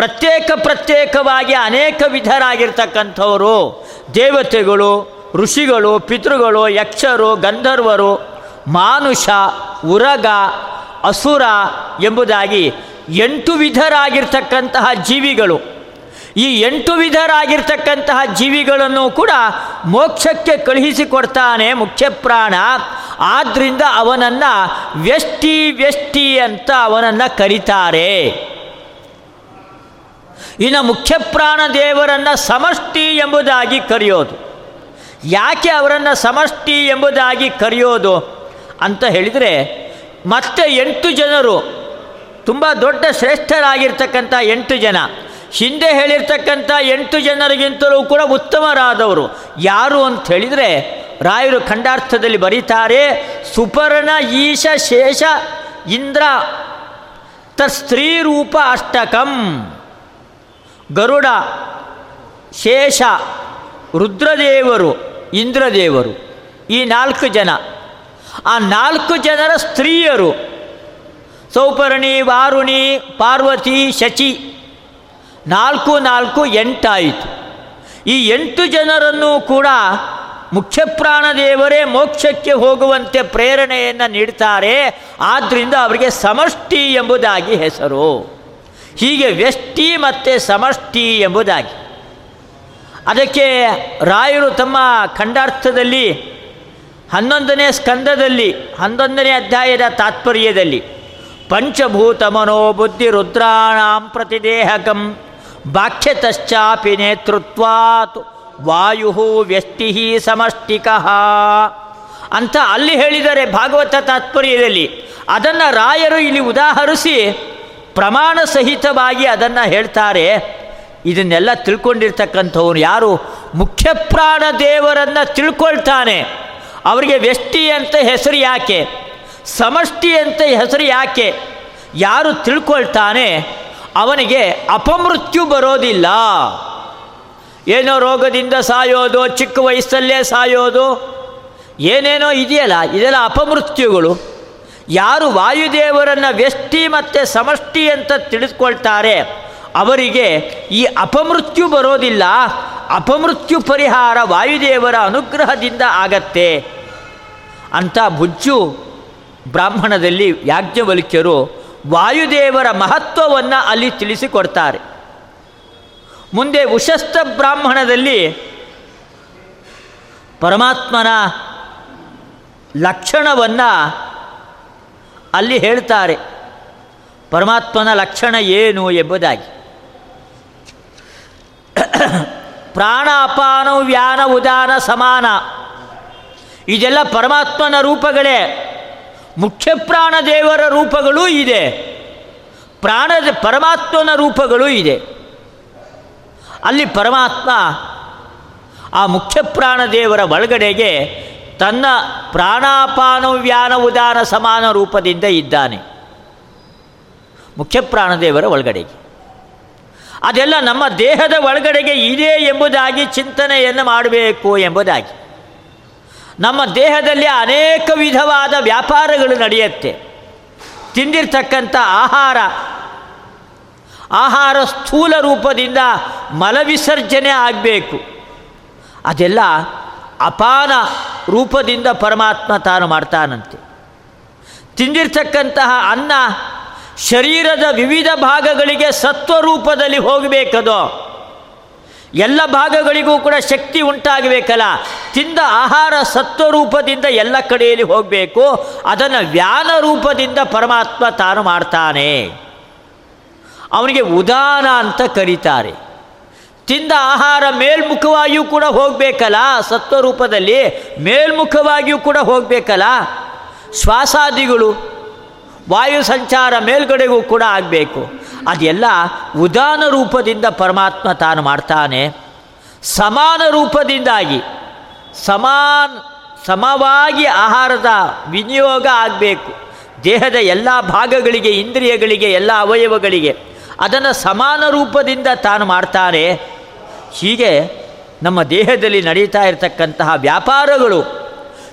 ಪ್ರತ್ಯೇಕ ಪ್ರತ್ಯೇಕವಾಗಿ ಅನೇಕ ವಿಧರಾಗಿರ್ತಕ್ಕಂಥವರು, ದೇವತೆಗಳು, ಋಷಿಗಳು, ಪಿತೃಗಳು, ಯಕ್ಷರು, ಗಂಧರ್ವರು, ಮಾನುಷ, ಉರಗ, ಅಸುರ ಎಂಬುದಾಗಿ ಎಂಟು ವಿಧರಾಗಿರ್ತಕ್ಕಂತಹ ಜೀವಿಗಳು. ಈ ಎಂಟು ವಿಧರಾಗಿರ್ತಕ್ಕಂತಹ ಜೀವಿಗಳನ್ನು ಕೂಡ ಮೋಕ್ಷಕ್ಕೆ ಕಳುಹಿಸಿಕೊಡ್ತಾನೆ ಮುಖ್ಯಪ್ರಾಣ. ಆದ್ದರಿಂದ ಅವನನ್ನು ವ್ಯಷ್ಟಿ ವ್ಯಷ್ಟಿ ಅಂತ ಅವನನ್ನು ಕರೀತಾರೆ. ಇನ್ನು ಮುಖ್ಯಪ್ರಾಣ ದೇವರನ್ನು ಸಮಷ್ಟಿ ಎಂಬುದಾಗಿ ಕರೆಯೋದು. ಯಾಕೆ ಅವರನ್ನು ಸಮಷ್ಟಿ ಎಂಬುದಾಗಿ ಕರೆಯೋದು ಅಂತ ಹೇಳಿದರೆ, ಮತ್ತೆ ಎಂಟು ಜನರು, ತುಂಬ ದೊಡ್ಡ ಶ್ರೇಷ್ಠರಾಗಿರ್ತಕ್ಕಂಥ ಎಂಟು ಜನ, ಹಿಂದೆ ಹೇಳಿರ್ತಕ್ಕಂಥ ಎಂಟು ಜನರಿಗಿಂತಲೂ ಕೂಡ ಉತ್ತಮರಾದವರು. ಯಾರು ಅಂತ ಹೇಳಿದರೆ, ರಾಯರು ಖಂಡಾರ್ಥದಲ್ಲಿ ಬರೀತಾರೆ, ಸುಪರ್ಣ, ಈಶ, ಶೇಷ, ಇಂದ್ರ ತ ತಸ್ತ್ರೀರೂಪ ಅಷ್ಟಕಂ. ಗರುಡ, ಶೇಷ, ರುದ್ರದೇವರು, ಇಂದ್ರದೇವರು, ಈ ನಾಲ್ಕು ಜನ. ಆ ನಾಲ್ಕು ಜನರ ಸ್ತ್ರೀಯರು ಸೌಪರ್ಣಿ, ವಾರುಣಿ, ಪಾರ್ವತಿ, ಶಚಿ. ನಾಲ್ಕು ನಾಲ್ಕು ಎಂಟಾಯಿತು. ಈ ಎಂಟು ಜನರನ್ನು ಕೂಡ ಮುಖ್ಯಪ್ರಾಣದೇವರೇ ಮೋಕ್ಷಕ್ಕೆ ಹೋಗುವಂತೆ ಪ್ರೇರಣೆಯನ್ನು ನೀಡ್ತಾರೆ. ಆದ್ದರಿಂದ ಅವರಿಗೆ ಸಮಷ್ಟಿ ಎಂಬುದಾಗಿ ಹೆಸರು. ಹೀಗೆ ವ್ಯಷ್ಟಿ ಮತ್ತು ಸಮಷ್ಟಿ ಎಂಬುದಾಗಿ. ಅದಕ್ಕೆ ರಾಯರು ತಮ್ಮ ಖಂಡಾರ್ಥದಲ್ಲಿ, ಹನ್ನೊಂದನೇ ಸ್ಕಂದದಲ್ಲಿ, ಹನ್ನೊಂದನೇ ಅಧ್ಯಾಯದ ತಾತ್ಪರ್ಯದಲ್ಲಿ, ಪಂಚಭೂತ ಮನೋಬುದ್ಧಿ ರುದ್ರಾಣಾಂ ಪ್ರತಿದೇಹಕಂ ಬಾಕ್ಯತಶ್ಚಾಪಿ ನೇತೃತ್ವಾತ್ ವಾಯು ವ್ಯಷ್ಟಿ ಸಮಷ್ಟಿಕಃ. ಅಂತ ಅಲ್ಲಿ ಹೇಳಿದರೆ ಭಾಗವತ ತಾತ್ಪರ್ಯದಲ್ಲಿ, ಅದನ್ನು ರಾಯರು ಇಲ್ಲಿ ಉದಾಹರಿಸಿ ಪ್ರಮಾಣ ಸಹಿತವಾಗಿ ಅದನ್ನು ಹೇಳ್ತಾರೆ. ಇದನ್ನೆಲ್ಲ ತಿಳ್ಕೊಂಡಿರ್ತಕ್ಕಂಥವ್ರು ಯಾರು? ಮುಖ್ಯಪ್ರಾಣ ದೇವರನ್ನು ತಿಳ್ಕೊಳ್ತಾನೆ. ಅವರಿಗೆ ವ್ಯಷ್ಟಿ ಅಂತ ಹೆಸರು ಯಾಕೆ? ಸಮಷ್ಟಿ ಅಂತ ಹೆಸರು ಯಾಕೆ? ಯಾರು ತಿಳ್ಕೊಳ್ತಾನೆ? ಅವನಿಗೆ ಅಪಮೃತ್ಯು ಬರೋದಿಲ್ಲ. ಏನೋ ರೋಗದಿಂದ ಸಾಯೋದು, ಚಿಕ್ಕ ವಯಸ್ಸಲ್ಲೇ ಸಾಯೋದು, ಏನೇನೋ ಇದೆಯಲ್ಲ, ಇದೆಲ್ಲ ಅಪಮೃತ್ಯುಗಳು. ಯಾರು ವಾಯುದೇವರನ್ನು ವ್ಯಷ್ಟಿ ಮತ್ತು ಸಮಷ್ಟಿ ಅಂತ ತಿಳಿದುಕೊಳ್ತಾರೆ, ಅವರಿಗೆ ಈ ಅಪಮೃತ್ಯು ಬರೋದಿಲ್ಲ. ಅಪಮೃತ್ಯು ಪರಿಹಾರ ವಾಯುದೇವರ ಅನುಗ್ರಹದಿಂದ ಆಗತ್ತೆ. ಅಂತ ಬುಜ್ಜು ಬ್ರಾಹ್ಮಣದಲ್ಲಿ ಯಾಜ್ಞವಲ್ಕ್ಯರು ವಾಯುದೇವರ ಮಹತ್ವವನ್ನು ಅಲ್ಲಿ ತಿಳಿಸಿಕೊಡ್ತಾರೆ. ಮುಂದೆ ಉಶಸ್ತ ಬ್ರಾಹ್ಮಣದಲ್ಲಿ ಪರಮಾತ್ಮನ ಲಕ್ಷಣವನ್ನು ಅಲ್ಲಿ ಹೇಳ್ತಾರೆ, ಪರಮಾತ್ಮನ ಲಕ್ಷಣ ಏನು ಎಂಬುದಾಗಿ. ಪ್ರಾಣ ಅಪಾನ ವ್ಯಾನ ಉದಾನ ಸಮಾನ. ಇದೆಲ್ಲ ಪರಮಾತ್ಮನ ರೂಪಗಳೇ. ಮುಖ್ಯ ಪ್ರಾಣ ದೇವರ ರೂಪಗಳೂ ಇದೆ. ಪ್ರಾಣದ ಪರಮಾತ್ಮನ ರೂಪಗಳೂ ಇದೆ. ಅಲ್ಲಿ ಪರಮಾತ್ಮ ಆ ಮುಖ್ಯ ಪ್ರಾಣ ದೇವರ ಒಳಗಡೆಗೆ ತನ್ನ ಪ್ರಾಣಾಪಾನ ವ್ಯಾನ ಉದಾನ ಸಮಾನ ರೂಪದಿಂದ ಇದ್ದಾನೆ. ಮುಖ್ಯ ಪ್ರಾಣದೇವರ ಒಳಗಡೆಗೆ. ಅದೆಲ್ಲ ನಮ್ಮ ದೇಹದ ಒಳಗಡೆಗೆ ಇದೆ ಎಂಬುದಾಗಿ ಚಿಂತನೆಯನ್ನು ಮಾಡಬೇಕು ಎಂಬುದಾಗಿ. ನಮ್ಮ ದೇಹದಲ್ಲಿ ಅನೇಕ ವಿಧವಾದ ವ್ಯಾಪಾರಗಳು ನಡೆಯುತ್ತೆ. ತಿಂದಿರ್ತಕ್ಕಂಥ ಆಹಾರ ಆಹಾರ ಸ್ಥೂಲ ರೂಪದಿಂದ ಮಲವಿಸರ್ಜನೆ ಆಗಬೇಕು. ಅದೆಲ್ಲ ಅಪಾನ ರೂಪದಿಂದ ಪರಮಾತ್ಮ ತಾನು ಮಾಡ್ತಾನಂತೆ. ತಿಂದಿರ್ತಕ್ಕಂತಹ ಅನ್ನ ಶರೀರದ ವಿವಿಧ ಭಾಗಗಳಿಗೆ ಸತ್ವ ರೂಪದಲ್ಲಿ ಹೋಗಬೇಕದೋ. ಎಲ್ಲ ಭಾಗಗಳಿಗೂ ಕೂಡ ಶಕ್ತಿ ಉಂಟಾಗಬೇಕಲ್ಲ. ತಿಂದ ಆಹಾರ ಸತ್ವ ರೂಪದಿಂದ ಎಲ್ಲ ಕಡೆಯಲ್ಲಿ ಹೋಗಬೇಕು. ಅದನ್ನು ವ್ಯಾನ ರೂಪದಿಂದ ಪರಮಾತ್ಮ ತಾನು ಮಾಡ್ತಾನೆ. ಅವನಿಗೆ ಉದಾನ ಅಂತ ಕರೀತಾರೆ. ತಿಂದ ಆಹಾರ ಮೇಲ್ಮುಖವಾಗಿಯೂ ಕೂಡ ಹೋಗಬೇಕಲ್ಲ? ಸತ್ವ ರೂಪದಲ್ಲಿ ಮೇಲ್ಮುಖವಾಗಿಯೂ ಕೂಡ ಹೋಗಬೇಕಲ್ಲ? ಶ್ವಾಸಾದಿಗಳು, ವಾಯು ಸಂಚಾರ ಮೇಲ್ಗಡೆಗೂ ಕೂಡ ಆಗಬೇಕು. ಅದೆಲ್ಲ ಉದಾನ ರೂಪದಿಂದ ಪರಮಾತ್ಮ ತಾನು ಮಾಡ್ತಾನೆ. ಸಮಾನ ರೂಪದಿಂದಾಗಿ, ಸಮಾನ, ಸಮವಾಗಿ ಆಹಾರದ ವಿನಿಯೋಗ ಆಗಬೇಕು. ದೇಹದ ಎಲ್ಲ ಭಾಗಗಳಿಗೆ, ಇಂದ್ರಿಯಗಳಿಗೆ, ಎಲ್ಲ ಅವಯವಗಳಿಗೆ ಅದನ್ನು ಸಮಾನ ರೂಪದಿಂದ ತಾನು ಮಾಡ್ತಾನೆ. ಹೀಗೆ ನಮ್ಮ ದೇಹದಲ್ಲಿ ನಡೀತಾ ಇರತಕ್ಕಂತಹ ವ್ಯಾಪಾರಗಳು,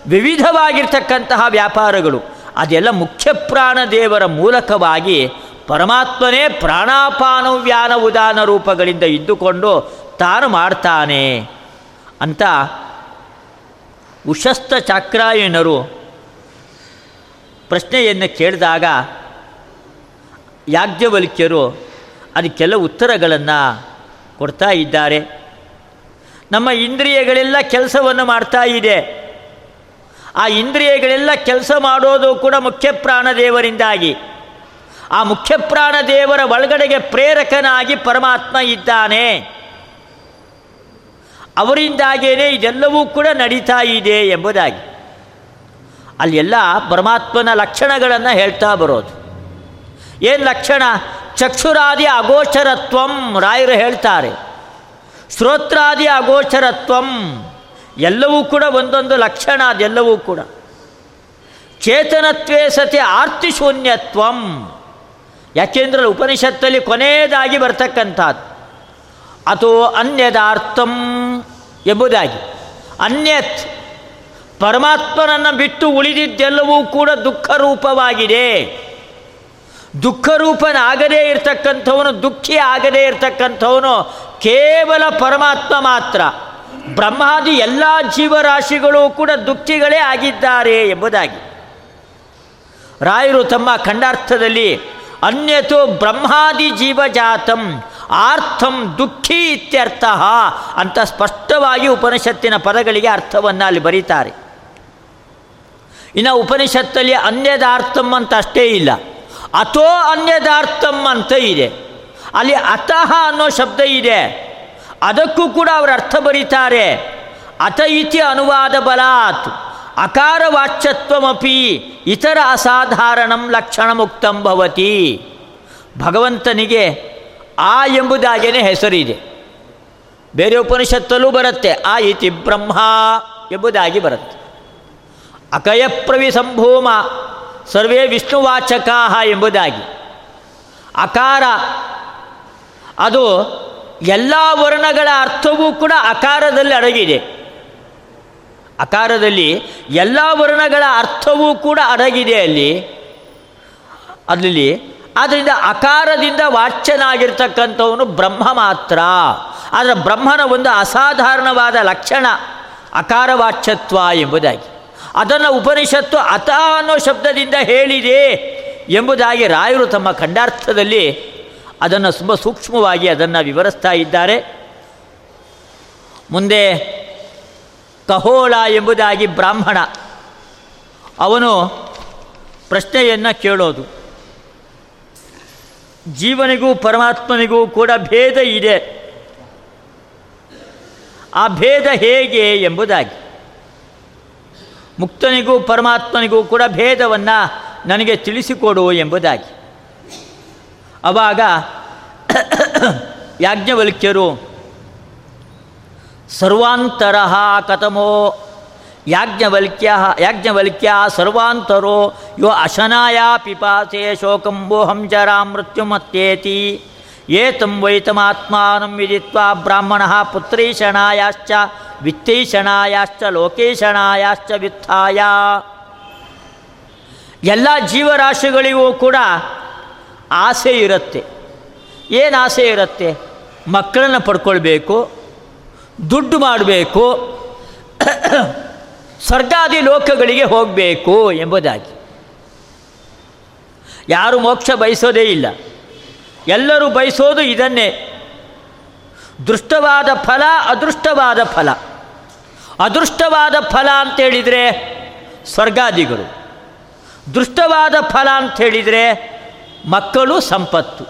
ವಿವಿಧವಾಗಿರ್ತಕ್ಕಂತಹ ವ್ಯಾಪಾರಗಳು, ಅದೆಲ್ಲ ಮುಖ್ಯ ಪ್ರಾಣ ದೇವರ ಮೂಲಕವಾಗಿ ಪರಮಾತ್ಮನೇ ಪ್ರಾಣಾಪಾನ ವ್ಯಾನ ಉದಾನ ರೂಪಗಳಿಂದ ಇದ್ದುಕೊಂಡು ತಾನು ಮಾಡ್ತಾನೆ ಅಂತ ಉಶಸ್ತ ಚಾಕ್ರಾಯಣರು ಪ್ರಶ್ನೆಯನ್ನು ಕೇಳಿದಾಗ ಯಾಜ್ಞವಲ್ಕ್ಯರು ಅದಕ್ಕೆಲ್ಲ ಉತ್ತರಗಳನ್ನು ಕೊಡ್ತಾ ಇದ್ದಾರೆ. ನಮ್ಮ ಇಂದ್ರಿಯಗಳೆಲ್ಲ ಕೆಲಸವನ್ನು ಮಾಡ್ತಾ ಇದೆ. ಆ ಇಂದ್ರಿಯಗಳೆಲ್ಲ ಕೆಲಸ ಮಾಡೋದು ಕೂಡ ಮುಖ್ಯ ಪ್ರಾಣದೇವರಿಂದಾಗಿ ಆ ಮುಖ್ಯ ಪ್ರಾಣದೇವರ ಒಳಗಡೆಗೆ ಪ್ರೇರಕನಾಗಿ ಪರಮಾತ್ಮ ಇದ್ದಾನೆ. ಅವರಿಂದಾಗೇನೆ ಇದೆಲ್ಲವೂ ಕೂಡ ನಡೀತಾ ಇದೆ ಎಂಬುದಾಗಿ. ಅಲ್ಲೆಲ್ಲ ಪರಮಾತ್ಮನ ಲಕ್ಷಣಗಳನ್ನು ಹೇಳ್ತಾ ಬರೋದು. ಏನು ಲಕ್ಷಣ? ಚಕ್ಷುರಾದಿ ಅಗೋಚರತ್ವಂ ರಾಯರು ಹೇಳ್ತಾರೆ. ಶ್ರೋತ್ರಾದಿ ಅಗೋಚರತ್ವಂ ಎಲ್ಲವೂ ಕೂಡ ಒಂದೊಂದು ಲಕ್ಷಣ ಅದೆಲ್ಲವೂ ಕೂಡ. ಚೇತನತ್ವೇ ಸತಿ ಆರ್ತಿಶೂನ್ಯತ್ವಂ. ಯಾಕೆಂದ್ರೆ ಉಪನಿಷತ್ತಲ್ಲಿ ಕೊನೆಯದಾಗಿ ಬರ್ತಕ್ಕಂಥದ್ದು. ಅಥೋ ಅನ್ಯದಾರ್ಥಂ ಎಂಬುದಾಗಿ. ಅನ್ಯತ್ ಪರಮಾತ್ಮನನ್ನು ಬಿಟ್ಟು ಉಳಿದಿದ್ದೆಲ್ಲವೂ ಕೂಡ ದುಃಖ ರೂಪವಾಗಿದೆ ದುಃಖ ರೂಪನಾಗದೇ ಇರತಕ್ಕಂಥವನು, ದುಃಖಿ ಆಗದೇ ಇರತಕ್ಕಂಥವನು ಕೇವಲ ಪರಮಾತ್ಮ ಮಾತ್ರ. ಬ್ರಹ್ಮಾದಿ ಎಲ್ಲ ಜೀವರಾಶಿಗಳು ಕೂಡ ದುಃಖಿಗಳೇ ಆಗಿದ್ದಾರೆ ಎಂಬುದಾಗಿ. ರಾಯರು ತಮ್ಮ ಖಂಡಾರ್ಥದಲ್ಲಿ ಅನ್ಯತೋ ಬ್ರಹ್ಮಾದಿ ಜೀವಜಾತಂ ಆರ್ಥಂ ದುಃಖಿ ಇತ್ಯರ್ಥ ಅಂತ ಸ್ಪಷ್ಟವಾಗಿ ಉಪನಿಷತ್ತಿನ ಪದಗಳಿಗೆ ಅರ್ಥವನ್ನು ಅಲ್ಲಿ ಬರೀತಾರೆ. ಇನ್ನು ಉಪನಿಷತ್ತಲ್ಲಿ ಅನ್ಯದಾರ್ಥಂ ಅಂತ ಅಷ್ಟೇ ಇಲ್ಲ. ಅಥೋ ಅನ್ಯದಾರ್ಥಂ ಅಂತ ಇದೆ. ಅಲ್ಲಿ ಅತಃ ಅನ್ನೋ ಶಬ್ದ ಇದೆ. ಅದಕ್ಕೂ ಕೂಡ ಅವರು ಅರ್ಥ ಬರೀತಾರೆ. ಅತ ಇತಿ ಅನುವಾದ ಬಲಾತ್. ಅಕಾರ ವಾಚ್ಯತ್ವಮಪಿ. ಇತರ ಅಸಾಧಾರಣಂ ಲಕ್ಷಣ ಮುಕ್ತಂ ಭಗವಂತನಿಗೆ ಆ ಎಂಬುದಾಗೇನೆ ಹೆಸರಿದೆ. ಬೇರೆ ಉಪನಿಷತ್ತಲ್ಲೂ ಬರುತ್ತೆ. ಆ ಇತಿ ಬ್ರಹ್ಮ ಎಂಬುದಾಗಿ ಬರುತ್ತೆ. ಅಕಯಪ್ರವಿ ಪ್ರವಿಸಂಭೂಮ ಸರ್ವೇ ವಿಷ್ಣುವಾಚಕಾಹ ಎಂಬುದಾಗಿ. ಅಕಾರ, ಅದು ಎಲ್ಲ ವರ್ಣಗಳ ಅರ್ಥವೂ ಕೂಡ ಅಕಾರದಲ್ಲಿ ಅಡಗಿದೆ. ಅಕಾರದಲ್ಲಿ ಎಲ್ಲ ವರ್ಣಗಳ ಅರ್ಥವೂ ಕೂಡ ಅಡಗಿದೆ ಅಲ್ಲಿ. ಅದರಲ್ಲಿ ಆದ್ದರಿಂದ ಅಕಾರದಿಂದ ವಾಚ್ಯನಾಗಿರ್ತಕ್ಕಂಥವನು ಬ್ರಹ್ಮ ಮಾತ್ರ. ಆದರೆ ಬ್ರಹ್ಮನ ಒಂದು ಅಸಾಧಾರಣವಾದ ಲಕ್ಷಣ ಅಕಾರವಾಚ್ಯತ್ವ ಎಂಬುದಾಗಿ. ಅದನ್ನು ಉಪನಿಷತ್ತು ಅತ ಅನ್ನೋ ಶಬ್ದದಿಂದ ಹೇಳಿದೆ ಎಂಬುದಾಗಿ ರಾಯರು ತಮ್ಮ ಖಂಡಾರ್ಥದಲ್ಲಿ ಅದನ್ನು ತುಂಬ ಸೂಕ್ಷ್ಮವಾಗಿ ಅದನ್ನು ವಿವರಿಸ್ತಾ ಇದ್ದಾರೆ. ಮುಂದೆ ಕಹೋಳ ಎಂಬುದಾಗಿ ಬ್ರಾಹ್ಮಣ, ಅವನು ಪ್ರಶ್ನೆಯನ್ನು ಕೇಳೋದು. ಜೀವನಿಗೂ ಪರಮಾತ್ಮನಿಗೂ ಕೂಡ ಭೇದ ಇದೆ. ಆ ಭೇದ ಹೇಗೆ ಎಂಬುದಾಗಿ. ಮುಕ್ತನಿಗೂ ಪರಮಾತ್ಮನಿಗೂ ಕೂಡ ಭೇದವನ್ನು ನನಗೆ ತಿಳಿಸಿಕೊಡು ಎಂಬುದಾಗಿ. ಆವಾಗ ಯಾಜ್ಞವಲ್ಕ್ಯರು, ಸರ್ವಾಂತರ ಕಥಮೋ ಯಾಜ್ಞವಲ್ಕ್ಯ ಯಾಜ್ಞವಲ್ಕ್ಯ ಸರ್ವಾಂತರೋ ಯೋ ಅಶನಾಯ ಪಿಪಾಸೆ ಶೋಕಂಬೋಹಂ ಜರಾ ಮೃತ್ಯುಮತ್ಯೇತಿ ಏತಂ ವೈತಮಾತ್ಮಾನಂ ವಿದಿತ್ವಾ ಬ್ರಾಹ್ಮಣ ಪುತ್ರೀಶಣಾಯಾಶ್ಚ ವಿತ್ತೈಷಣಾಯಾಶ್ಚ ಲೋಕೇಶಣಾಯಾಶ್ಚ ವಿತ್ತಾಯ ಎಲ್ಲ ಜೀವರಾಶಿಗಳಿಗೂ ಕೂಡ ಆಸೆ ಇರುತ್ತೆ. ಏನು ಆಸೆ ಇರುತ್ತೆ? ಮಕ್ಕಳನ್ನು ಪಡ್ಕೊಳ್ಬೇಕು, ದುಡ್ಡು ಮಾಡಬೇಕು, ಸ್ವರ್ಗಾದಿ ಲೋಕಗಳಿಗೆ ಹೋಗಬೇಕು ಎಂಬುದಾಗಿ. ಯಾರು ಮೋಕ್ಷ ಬಯಸೋದೇ ಇಲ್ಲ. ಎಲ್ಲರೂ ಬಯಸೋದು ಇದನ್ನೇ. ದೃಷ್ಟವಾದ ಫಲ, ಅದೃಷ್ಟವಾದ ಫಲ. ಅದೃಷ್ಟವಾದ ಫಲ ಅಂತೇಳಿದರೆ ಸ್ವರ್ಗಾದಿಗಳು. ದೃಷ್ಟವಾದ ಫಲ ಅಂಥೇಳಿದರೆ ಮಕ್ಕಳು ಸಂಪತ್ತು.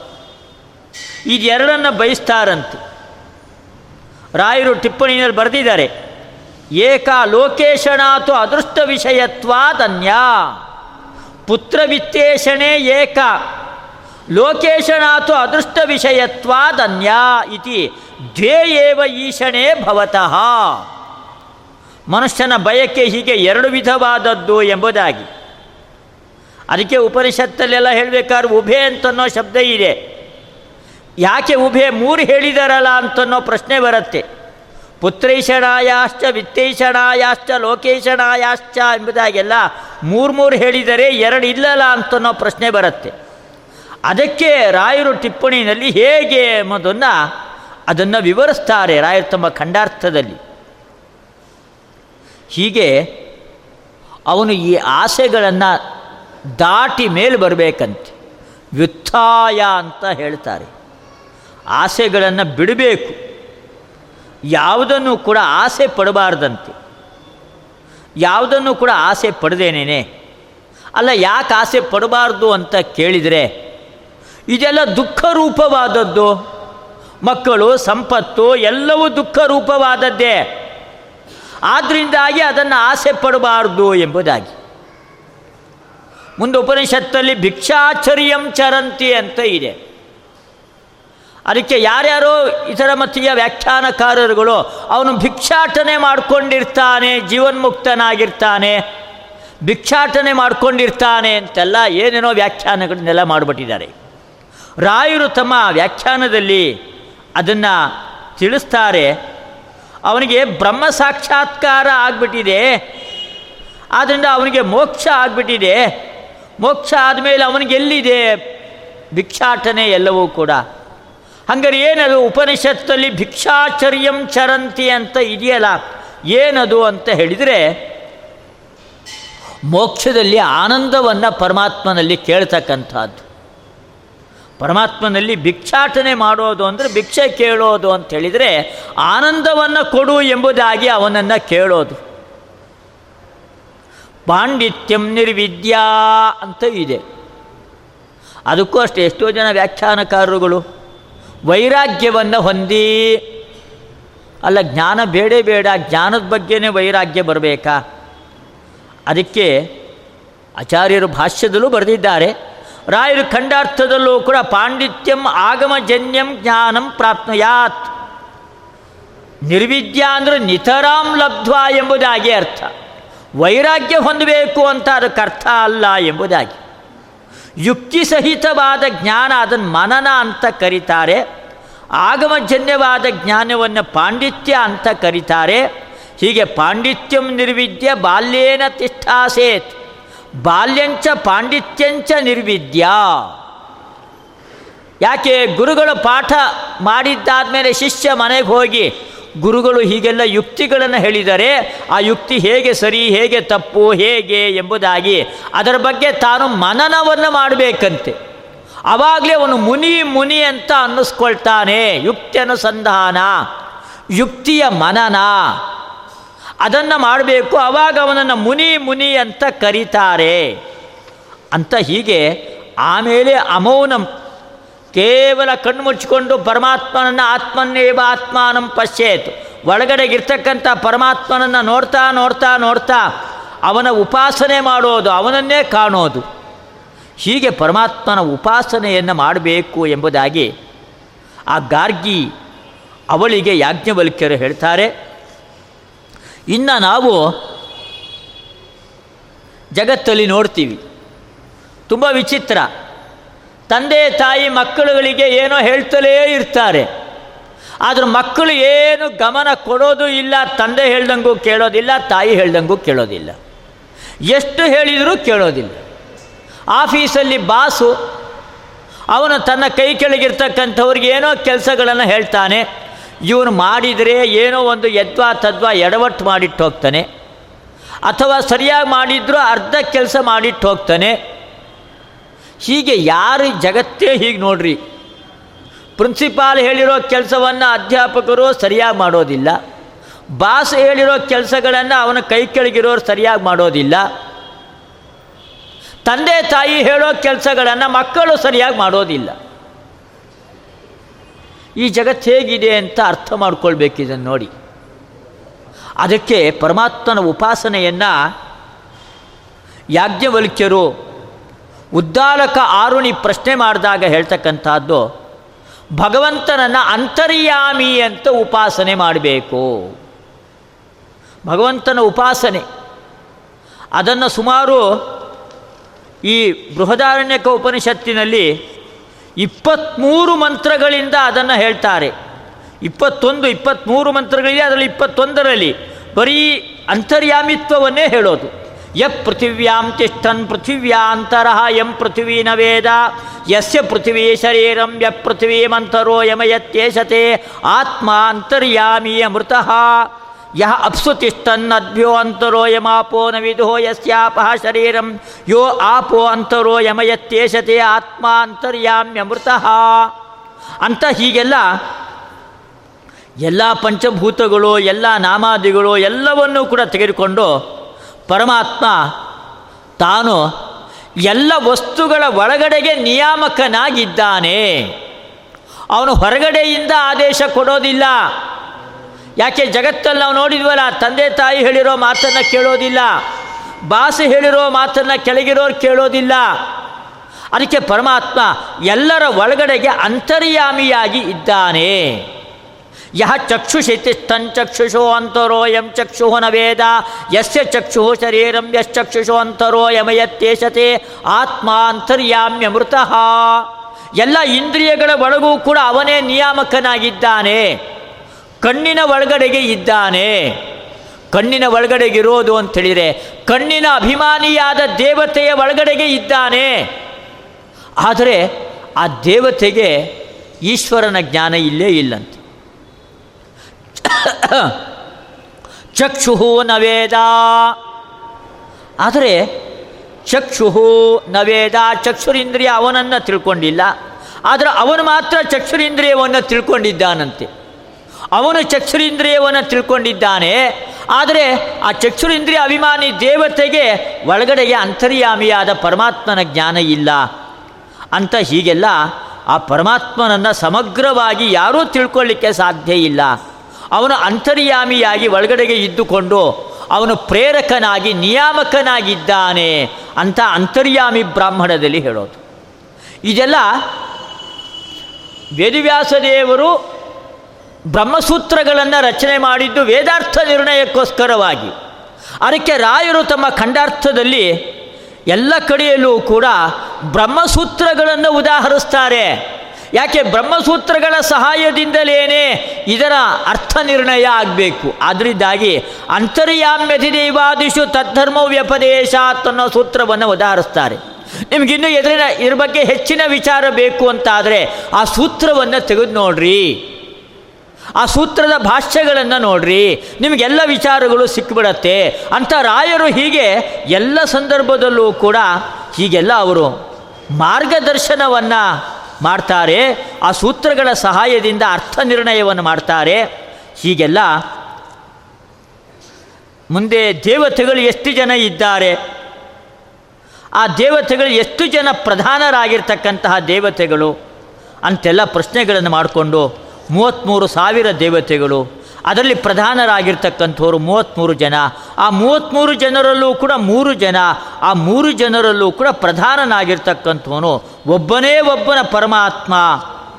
ಇದೆರಡನ್ನು ಬಯಸ್ತಾರಂತೆ. ರಾಯರು ಟಿಪ್ಪಣಿಯಲ್ಲಿ ಬರೆದಿದ್ದಾರೆ, ಏಕ ಲೋಕೇಶಣಾತು ಅದೃಷ್ಟ ವಿಷಯತ್ವಾದನ್ಯ. ಪುತ್ರವಿತ್ತೇಷಣೆ ಏಕ. ಲೋಕೇಶನಾತು ಅದೃಷ್ಟ ವಿಷಯತ್ವಾದನ್ಯ ಇತಿ ಧ್ಯೇಯೇವ ಈಶಣೆ ಭವತಃ. ಮನುಷ್ಯನ ಬಯಕೆ ಹೀಗೆ ಎರಡು ವಿಧವಾದದ್ದು ಎಂಬುದಾಗಿ. ಅದಕ್ಕೆ ಉಪನಿಷತ್ತಲ್ಲೆಲ್ಲ ಹೇಳಬೇಕಾದ್ರೆ ಉಭೆ ಅಂತನ್ನೋ ಶಬ್ದ ಇದೆ. ಯಾಕೆ ಉಭೆ ಮೂರು ಹೇಳಿದಾರಲ್ಲ ಅಂತನ್ನೋ ಪ್ರಶ್ನೆ ಬರುತ್ತೆ. ಪುತ್ರೈಷಣಾಯಾಶ್ಚ, ವಿತ್ತೈಷಣಾಯಾಶ್ಚ, ಲೋಕೇಶಣಾಯಾಶ್ಚ ಎಂಬುದಾಗೆಲ್ಲ ಮೂರು ಮೂರು ಹೇಳಿದರೆ ಎರಡು ಇಲ್ಲಲ್ಲ ಅಂತನ್ನೋ ಪ್ರಶ್ನೆ ಬರುತ್ತೆ. ಅದಕ್ಕೆ ರಾಯರು ಟಿಪ್ಪಣಿಯಲ್ಲಿ ಹೇಗೆ ಎಂಬುದನ್ನು ಅದನ್ನು ವಿವರಿಸ್ತಾರೆ, ರಾಯರು ತಮ್ಮ ಖಂಡಾರ್ಥದಲ್ಲಿ. ಹೀಗೆ ಅವನು ಈ ಆಸೆಗಳನ್ನು ದಾಟಿ ಮೇಲೆ ಬರಬೇಕಂತೆ. ವ್ಯುತ್ಥಾಯ ಅಂತ ಹೇಳ್ತಾರೆ. ಆಸೆಗಳನ್ನು ಬಿಡಬೇಕು. ಯಾವುದನ್ನು ಕೂಡ ಆಸೆ ಪಡಬಾರ್ದಂತೆ. ಯಾವುದನ್ನು ಕೂಡ ಆಸೆ ಪಡೆದೇನೇನೆ? ಅಲ್ಲ, ಯಾಕೆ ಆಸೆ ಪಡಬಾರ್ದು ಅಂತ ಕೇಳಿದರೆ ಇದೆಲ್ಲ ದುಃಖ ರೂಪವಾದದ್ದು. ಮಕ್ಕಳು, ಸಂಪತ್ತು, ಎಲ್ಲವೂ ದುಃಖ ರೂಪವಾದದ್ದೇ. ಆದ್ದರಿಂದಾಗಿ ಅದನ್ನು ಆಸೆ ಪಡಬಾರ್ದು ಎಂಬುದಾಗಿ. ಮುಂದೆ ಉಪನಿಷತ್ತಲ್ಲಿ ಭಿಕ್ಷಾಚರ್ಯಂ ಚರಂತಿ ಅಂತ ಇದೆ. ಅದಕ್ಕೆ ಯಾರ್ಯಾರೋ ಇತರ ಮತೀಯ ವ್ಯಾಖ್ಯಾನಕಾರರುಗಳು ಅವನು ಭಿಕ್ಷಾಟನೆ ಮಾಡಿಕೊಂಡಿರ್ತಾನೆ, ಜೀವನ್ಮುಕ್ತನಾಗಿರ್ತಾನೆ, ಭಿಕ್ಷಾಟನೆ ಮಾಡಿಕೊಂಡಿರ್ತಾನೆ ಅಂತೆಲ್ಲ ಏನೇನೋ ವ್ಯಾಖ್ಯಾನಗಳನ್ನೆಲ್ಲ ಮಾಡಿಬಿಟ್ಟಿದ್ದಾರೆ. ರಾಯರು ತಮ್ಮ ವ್ಯಾಖ್ಯಾನದಲ್ಲಿ ಅದನ್ನು ತಿಳಿಸ್ತಾರೆ. ಅವನಿಗೆ ಬ್ರಹ್ಮ ಸಾಕ್ಷಾತ್ಕಾರ ಆಗಿಬಿಟ್ಟಿದೆ. ಆದ್ದರಿಂದ ಅವನಿಗೆ ಮೋಕ್ಷ ಆಗಿಬಿಟ್ಟಿದೆ. ಮೋಕ್ಷ ಆದಮೇಲೆ ಅವನಿಗೆ ಎಲ್ಲಿದೆ? ಭಿಕ್ಷಾಟನೆ ಎಲ್ಲವೂ ಕೂಡ. ಹಂಗಾರೆ ಏನದು ಉಪನಿಷತ್ತಲ್ಲಿ ಭಿಕ್ಷಾಚರ್ಯಂ ಚರಂತಿ ಅಂತ ಇದೆಯಲ್ಲ? ಏನದು ಅಂತ ಹೇಳಿದರೆ ಮೋಕ್ಷದಲ್ಲಿ ಆನಂದವನ್ನು ಪರಮಾತ್ಮನಲ್ಲಿ ಕೇಳ್ತಕ್ಕಂಥದ್ದು. ಪರಮಾತ್ಮನಲ್ಲಿ ಭಿಕ್ಷಾಟನೆ ಮಾಡೋದು ಅಂದರೆ ಭಿಕ್ಷೆ ಕೇಳೋದು ಅಂತ ಹೇಳಿದರೆ ಆನಂದವನ್ನು ಕೊಡು ಎಂಬುದಾಗಿ ಅವನನ್ನು ಕೇಳೋದು. ಪಾಂಡಿತ್ಯಂ ನಿರ್ವಿದ್ಯಾ ಅಂತ ಇದೆ. ಅದಕ್ಕೂ ಅಷ್ಟೇ ಎಷ್ಟೋ ಜನ ವ್ಯಾಖ್ಯಾನಕಾರರುಗಳು ವೈರಾಗ್ಯವನ್ನು ಹೊಂದಿ, ಅಲ್ಲ ಜ್ಞಾನ ಬೇಡೇ ಬೇಡ, ಜ್ಞಾನದ ಬಗ್ಗೆನೇ ವೈರಾಗ್ಯ ಬರಬೇಕಾ? ಅದಕ್ಕೆ ಆಚಾರ್ಯರು ಭಾಷ್ಯದಲ್ಲೂ ಬರೆದಿದ್ದಾರೆ. ರಾಯರು ಖಂಡಾರ್ಥದಲ್ಲೂ ಕೂಡ ಪಾಂಡಿತ್ಯಂ ಆಗಮಜನ್ಯಂ ಜ್ಞಾನಂ ಪ್ರಾಪ್ನುಯಾತ್. ನಿರ್ವಿದ್ಯ ಅಂದರೆ ನಿತರಾಂ ಲಬ್ಧ್ವಾ ಎಂಬುದಾಗಿ ಅರ್ಥ. ವೈರಾಗ್ಯ ಹೊಂದಬೇಕು ಅಂತ ಅದಕ್ಕೆ ಅರ್ಥ ಅಲ್ಲ ಎಂಬುದಾಗಿ. ಯುಕ್ತಿ ಸಹಿತವಾದ ಜ್ಞಾನ ಅದನ್ನು ಮನನ ಅಂತ ಕರೀತಾರೆ. ಆಗಮಜನ್ಯವಾದ ಜ್ಞಾನವನ್ನು ಪಾಂಡಿತ್ಯ ಅಂತ ಕರೀತಾರೆ. ಹೀಗೆ ಪಾಂಡಿತ್ಯಂ ನಿರ್ವಿದ್ಯ ಬಾಲ್ಯೇನ ತಿಷ್ಠಾಸೇತ್. ಬಾಲ್ಯಂಚ ಪಾಂಡಿತ್ಯಂಚ ನಿರ್ವಿದ್ಯ. ಯಾಕೆ ಗುರುಗಳು ಪಾಠ ಮಾಡಿದ್ದಾದಮೇಲೆ ಶಿಷ್ಯ ಮನೆಗೆ ಹೋಗಿ ಗುರುಗಳು ಹೀಗೆಲ್ಲ ಯುಕ್ತಿಗಳನ್ನು ಹೇಳಿದರೆ ಆ ಯುಕ್ತಿ ಹೇಗೆ ಸರಿ, ಹೇಗೆ ತಪ್ಪು, ಹೇಗೆ ಎಂಬುದಾಗಿ ಅದರ ಬಗ್ಗೆ ತಾನು ಮನನವನ್ನು ಮಾಡಬೇಕಂತೆ. ಆವಾಗಲೇ ಅವನು ಮುನಿ ಮುನಿ ಅಂತ ಅನ್ನಿಸ್ಕೊಳ್ತಾನೆ. ಯುಕ್ತಿ ಅನುಸಂಧಾನ, ಯುಕ್ತಿಯ ಮನನ. ಅದನ್ನು ಮಾಡಬೇಕು ಆವಾಗ ಅವನನ್ನು ಮುನಿ ಮುನಿ ಅಂತ ಕರೀತಾರೆ. ಅಂತ ಹೀಗೆ ಆಮೇಲೆ ಅಮೌನಂ, ಕೇವಲ ಕಣ್ಣು ಮುಚ್ಚಿಕೊಂಡು ಪರಮಾತ್ಮನನ್ನು ಆತ್ಮನ್ನೇವ ಆತ್ಮಾನಂ ಪಶ್ಯೇತ್. ಒಳಗಡೆಗಿರ್ತಕ್ಕಂಥ ಪರಮಾತ್ಮನನ್ನು ನೋಡ್ತಾ ನೋಡ್ತಾ ನೋಡ್ತಾ ಅವನ ಉಪಾಸನೆ ಮಾಡೋದು, ಅವನನ್ನೇ ಕಾಣೋದು. ಹೀಗೆ ಪರಮಾತ್ಮನ ಉಪಾಸನೆಯನ್ನು ಮಾಡಬೇಕು ಎಂಬುದಾಗಿ ಆ ಗಾರ್ಗಿ ಅವಳಿಗೆ ಯಾಜ್ಞವಲ್ಕ್ಯರು ಹೇಳ್ತಾರೆ. ಇನ್ನು ನಾವು ಜಗತ್ತಲ್ಲಿ ನೋಡ್ತೀವಿ. ತುಂಬ ವಿಚಿತ್ರ. ತಂದೆ, ತಾಯಿ, ಮಕ್ಕಳುಗಳಿಗೆ ಏನೋ ಹೇಳ್ತಲೇ ಇರ್ತಾರೆ. ಆದರೂ ಮಕ್ಕಳು ಏನು ಗಮನ ಕೊಡೋದು ಇಲ್ಲ, ತಂದೆ ಹೇಳ್ದಂಗೂ ಕೇಳೋದಿಲ್ಲ, ತಾಯಿ ಹೇಳ್ದಂಗೂ ಕೇಳೋದಿಲ್ಲ. ಎಷ್ಟು ಹೇಳಿದರೂ ಕೇಳೋದಿಲ್ಲ. ಆಫೀಸಲ್ಲಿ ಬಾಸು, ಅವನು ತನ್ನ ಕೈ ಕೆಳಗಿರ್ತಕ್ಕಂಥವ್ರಿಗೆ ಏನೋ ಕೆಲಸಗಳನ್ನು ಹೇಳ್ತಾನೆ. ಇವನು ಮಾಡಿದರೆ ಏನೋ ಒಂದು ಯದ್ವಾ ತದ್ವಾ ಎಡವಟ್ಟು ಮಾಡಿಟ್ಟು ಹೋಗ್ತಾನೆ. ಅಥವಾ ಸರಿಯಾಗಿ ಮಾಡಿದ್ರೂ ಅರ್ಧ ಕೆಲಸ ಮಾಡಿಟ್ಟು ಹೋಗ್ತಾನೆ. ಹೀಗೆ ಯಾರು ಜಗತ್ತೇ ಹೀಗೆ ನೋಡ್ರಿ. ಪ್ರಿನ್ಸಿಪಾಲ್ ಹೇಳಿರೋ ಕೆಲಸವನ್ನು ಅಧ್ಯಾಪಕರು ಸರಿಯಾಗಿ ಮಾಡೋದಿಲ್ಲ. ಬಾಸ್ ಹೇಳಿರೋ ಕೆಲಸಗಳನ್ನು ಅವನ ಕೈ ಕೆಳಗಿರೋರು ಸರಿಯಾಗಿ ಮಾಡೋದಿಲ್ಲ. ತಂದೆ ತಾಯಿ ಹೇಳೋ ಕೆಲಸಗಳನ್ನು ಮಕ್ಕಳು ಸರಿಯಾಗಿ ಮಾಡೋದಿಲ್ಲ. ಈ ಜಗತ್ತು ಹೇಗಿದೆ ಅಂತ ಅರ್ಥ ಮಾಡ್ಕೊಳ್ಬೇಕು ಇದನ್ನು ನೋಡಿ. ಅದಕ್ಕೆ ಪರಮಾತ್ಮನ ಉಪಾಸನೆಯನ್ನು ಯಾಜ್ಞವಲ್ಕ್ಯರು ಉದ್ದಾಲಕ ಆರುಣಿ ಪ್ರಶ್ನೆ ಮಾಡಿದಾಗ ಹೇಳ್ತಕ್ಕಂಥದ್ದು, ಭಗವಂತನನ್ನು ಅಂತರ್ಯಾಮಿ ಅಂತ ಉಪಾಸನೆ ಮಾಡಬೇಕು. ಭಗವಂತನ ಉಪಾಸನೆ. ಅದನ್ನು ಸುಮಾರು ಈ ಬೃಹದಾರಣ್ಯಕ ಉಪನಿಷತ್ತಿನಲ್ಲಿ ಇಪ್ಪತ್ತ್ಮೂರು ಮಂತ್ರಗಳಿಂದ ಅದನ್ನು ಹೇಳ್ತಾರೆ. ಇಪ್ಪತ್ತೊಂದು ಇಪ್ಪತ್ತ್ಮೂರು ಮಂತ್ರಗಳಿದೆ ಅದರಲ್ಲಿ ಇಪ್ಪತ್ತೊಂದರಲ್ಲಿ ಬರೀ ಅಂತರ್ಯಾಮಿತ್ವವನ್ನೇ ಹೇಳೋದು. ಯ ಪೃಥಿವ್ಯಾಂ ತಿಷ್ಠನ್ ಪೃಥಿವ್ಯಾಂತರ ಎಂ ಪೃಥಿವೀನ ವೇದ, ಯಸ್ಯ ಪೃಥಿವೀ ಶರೀರಂ, ಯ ಪೃಥಿವೀಮಂತರೋ ಯಮಯತ್ಯೇಷತೆ, ಆತ್ಮ ಅಂತರ್ಯಾಮಿ ಅಮೃತಃ ಯಹ ಅಪ್ಸು ತಿಷ್ಠನ್ನದ್ಭ್ಯೋ ಅಂತರೋ ಯಮಾಪೋ ನ ವಿಧೋ ಯಸ್ಯಾಪಃ ಶರೀರಂ ಯೋ ಆಪೋ ಅಂತರೋ ಯಮಯತ್ಯೇಷತೆ ಆತ್ಮ ಅಂತರ್ಯಾಮ್ಯಮೃತಃ ಅಂತ ಹೀಗೆಲ್ಲ ಎಲ್ಲ ಪಂಚಭೂತಗಳು, ಎಲ್ಲ ನಾಮಾದಿಗಳು ಎಲ್ಲವನ್ನೂ ಕೂಡ ತೆಗೆದುಕೊಂಡು ಪರಮಾತ್ಮ ತಾನು ಎಲ್ಲ ವಸ್ತುಗಳ ಒಳಗಡೆಗೆ ನಿಯಾಮಕನಾಗಿದ್ದಾನೆ. ಅವನು ಹೊರಗಡೆಯಿಂದ ಆದೇಶ ಕೊಡೋದಿಲ್ಲ. ಯಾಕೆ ಜಗತ್ತಲ್ಲಿ ನಾವು ನೋಡಿದ್ವಲ್ಲ? ತಂದೆ ತಾಯಿ ಹೇಳಿರೋ ಮಾತನ್ನು ಕೇಳೋದಿಲ್ಲ. ಬಾಸು ಹೇಳಿರೋ ಮಾತನ್ನು ಕೆಳಗಿರೋರು ಕೇಳೋದಿಲ್ಲ. ಅದಕ್ಕೆ ಪರಮಾತ್ಮ ಎಲ್ಲರ ಒಳಗಡೆಗೆ ಅಂತರ್ಯಾಮಿಯಾಗಿ ಇದ್ದಾನೆ. ಯಹ ಚಕ್ಷುಷಿತಿಷ್ಠಂಚಕ್ಷುಷೋ ಅಂತರೋ ಯಂ ಚಕ್ಷು ನ ವೇದ. ಯಸ್ಯ ಚಕ್ಷು ಶರೀರಂ ಯಶ್ಚಕ್ಷುಷೋ ಅಂತರೋ ಯಮಯತ್ಯೇಷತೆ ಆತ್ಮ ಅಂತರ್ಯಾಮ್ಯಮೃತಃ ಎಲ್ಲ ಇಂದ್ರಿಯಗಳ ಒಳಗೂ ಕೂಡ ಅವನೇ ನಿಯಾಮಕನಾಗಿದ್ದಾನೆ. ಕಣ್ಣಿನ ಒಳಗಡೆಗೆ ಇದ್ದಾನೆ. ಕಣ್ಣಿನ ಒಳಗಡೆಗಿರೋದು ಅಂತೇಳಿದರೆ ಕಣ್ಣಿನ ಅಭಿಮಾನಿಯಾದ ದೇವತೆಯ ಒಳಗಡೆಗೆ ಇದ್ದಾನೆ. ಆದರೆ ಆ ದೇವತೆಗೆ ಈಶ್ವರನ ಜ್ಞಾನ ಇಲ್ಲೇ ಇಲ್ಲಂತೆ. ಚಕ್ಷು ನವೇದ ಆದರೆ ಚಕ್ಷು ನವೇದ ಚಕ್ಷುರಿಂದ್ರಿಯ ಅವನನ್ನು ತಿಳ್ಕೊಂಡಿಲ್ಲ. ಆದರೆ ಅವನು ಮಾತ್ರ ಚಕ್ಷುರಿಂದ್ರಿಯವನ್ನು ತಿಳ್ಕೊಂಡಿದ್ದಾನಂತೆ. ಅವನು ಚಕ್ಷುರಿಂದ್ರಿಯವನ್ನು ತಿಳ್ಕೊಂಡಿದ್ದಾನೆ. ಆದರೆ ಆ ಚಕ್ಷುರಿಂದ್ರಿಯ ಅಭಿಮಾನಿ ದೇವತೆಗೆ ಒಳಗಡೆಗೆ ಅಂತರ್ಯಾಮಿಯಾದ ಪರಮಾತ್ಮನ ಜ್ಞಾನ ಇಲ್ಲ. ಅಂತ ಹೀಗೆಲ್ಲ ಆ ಪರಮಾತ್ಮನನ್ನು ಸಮಗ್ರವಾಗಿ ಯಾರೂ ತಿಳ್ಕೊಳ್ಳಿಕ್ಕೆ ಸಾಧ್ಯ ಇಲ್ಲ. ಅವನು ಅಂತರ್ಯಾಮಿಯಾಗಿ ಒಳಗಡೆಗೆ ಇದ್ದುಕೊಂಡು ಅವನು ಪ್ರೇರಕನಾಗಿ, ನಿಯಾಮಕನಾಗಿದ್ದಾನೆ ಅಂತ ಅಂತರ್ಯಾಮಿ ಬ್ರಾಹ್ಮಣದಲ್ಲಿ ಹೇಳೋದು. ಇದೆಲ್ಲ ವೇದವ್ಯಾಸ ದೇವರು ಬ್ರಹ್ಮಸೂತ್ರಗಳನ್ನು ರಚನೆ ಮಾಡಿದ್ದು ವೇದಾರ್ಥ ನಿರ್ಣಯಕ್ಕೋಸ್ಕರವಾಗಿ. ಅದಕ್ಕೆ ರಾಯರು ತಮ್ಮ ಖಂಡಾರ್ಥದಲ್ಲಿ ಎಲ್ಲ ಕಡೆಯಲ್ಲೂ ಕೂಡ ಬ್ರಹ್ಮಸೂತ್ರಗಳನ್ನು ಉದಾಹರಿಸ್ತಾರೆ. ಯಾಕೆ ಬ್ರಹ್ಮಸೂತ್ರಗಳ ಸಹಾಯದಿಂದಲೇನೆ ಇದರ ಅರ್ಥ ನಿರ್ಣಯ ಆಗಬೇಕು. ಆದ್ದರಿಂದಾಗಿ ಅಂತರ್ಯಾಮ್ಯತಿ ದೈವಾದಿಶು ತದ್ಧರ್ಮ ವ್ಯಪದೇಶ ಅನ್ನೋ ಸೂತ್ರವನ್ನು ಉದಾಹರಿಸ್ತಾರೆ. ನಿಮಗಿನ್ನೂ ಎದುರಿನ ಇದ್ರ ಬಗ್ಗೆ ಹೆಚ್ಚಿನ ವಿಚಾರ ಬೇಕು ಅಂತಾದರೆ ಆ ಸೂತ್ರವನ್ನು ತೆಗೆದು ನೋಡ್ರಿ. ಆ ಸೂತ್ರದ ಭಾಷ್ಯಗಳನ್ನು ನೋಡ್ರಿ. ನಿಮಗೆಲ್ಲ ವಿಚಾರಗಳು ಸಿಕ್ಕಿಬಿಡತ್ತೆ ಅಂತ ರಾಯರು ಹೀಗೆ ಎಲ್ಲ ಸಂದರ್ಭದಲ್ಲೂ ಕೂಡ ಹೀಗೆಲ್ಲ ಅವರು ಮಾರ್ಗದರ್ಶನವನ್ನು ಮಾಡ್ತಾರೆ. ಆ ಸೂತ್ರಗಳ ಸಹಾಯದಿಂದ ಅರ್ಥ ನಿರ್ಣಯವನ್ನು ಮಾಡ್ತಾರೆ. ಹೀಗೆಲ್ಲ ಮುಂದೆ ದೇವತೆಗಳು ಎಷ್ಟು ಜನ ಇದ್ದಾರೆ? ಆ ದೇವತೆಗಳು ಎಷ್ಟು ಜನ ಪ್ರಧಾನರಾಗಿರ್ತಕ್ಕಂತಹ ದೇವತೆಗಳು? ಅಂತೆಲ್ಲ ಪ್ರಶ್ನೆಗಳನ್ನು ಮಾಡಿಕೊಂಡು ಮೂವತ್ತ್ಮೂರು ಸಾವಿರ ದೇವತೆಗಳು, ಅದರಲ್ಲಿ ಪ್ರಧಾನರಾಗಿರ್ತಕ್ಕಂಥವ್ರು ಮೂವತ್ತ್ಮೂರು ಜನ. ಆ ಮೂವತ್ತ್ಮೂರು ಜನರಲ್ಲೂ ಕೂಡ ಮೂರು ಜನ, ಆ ಮೂರು ಜನರಲ್ಲೂ ಕೂಡ ಪ್ರಧಾನನಾಗಿರ್ತಕ್ಕಂಥವನು ಒಬ್ಬನೇ ಒಬ್ಬನ ಪರಮಾತ್ಮ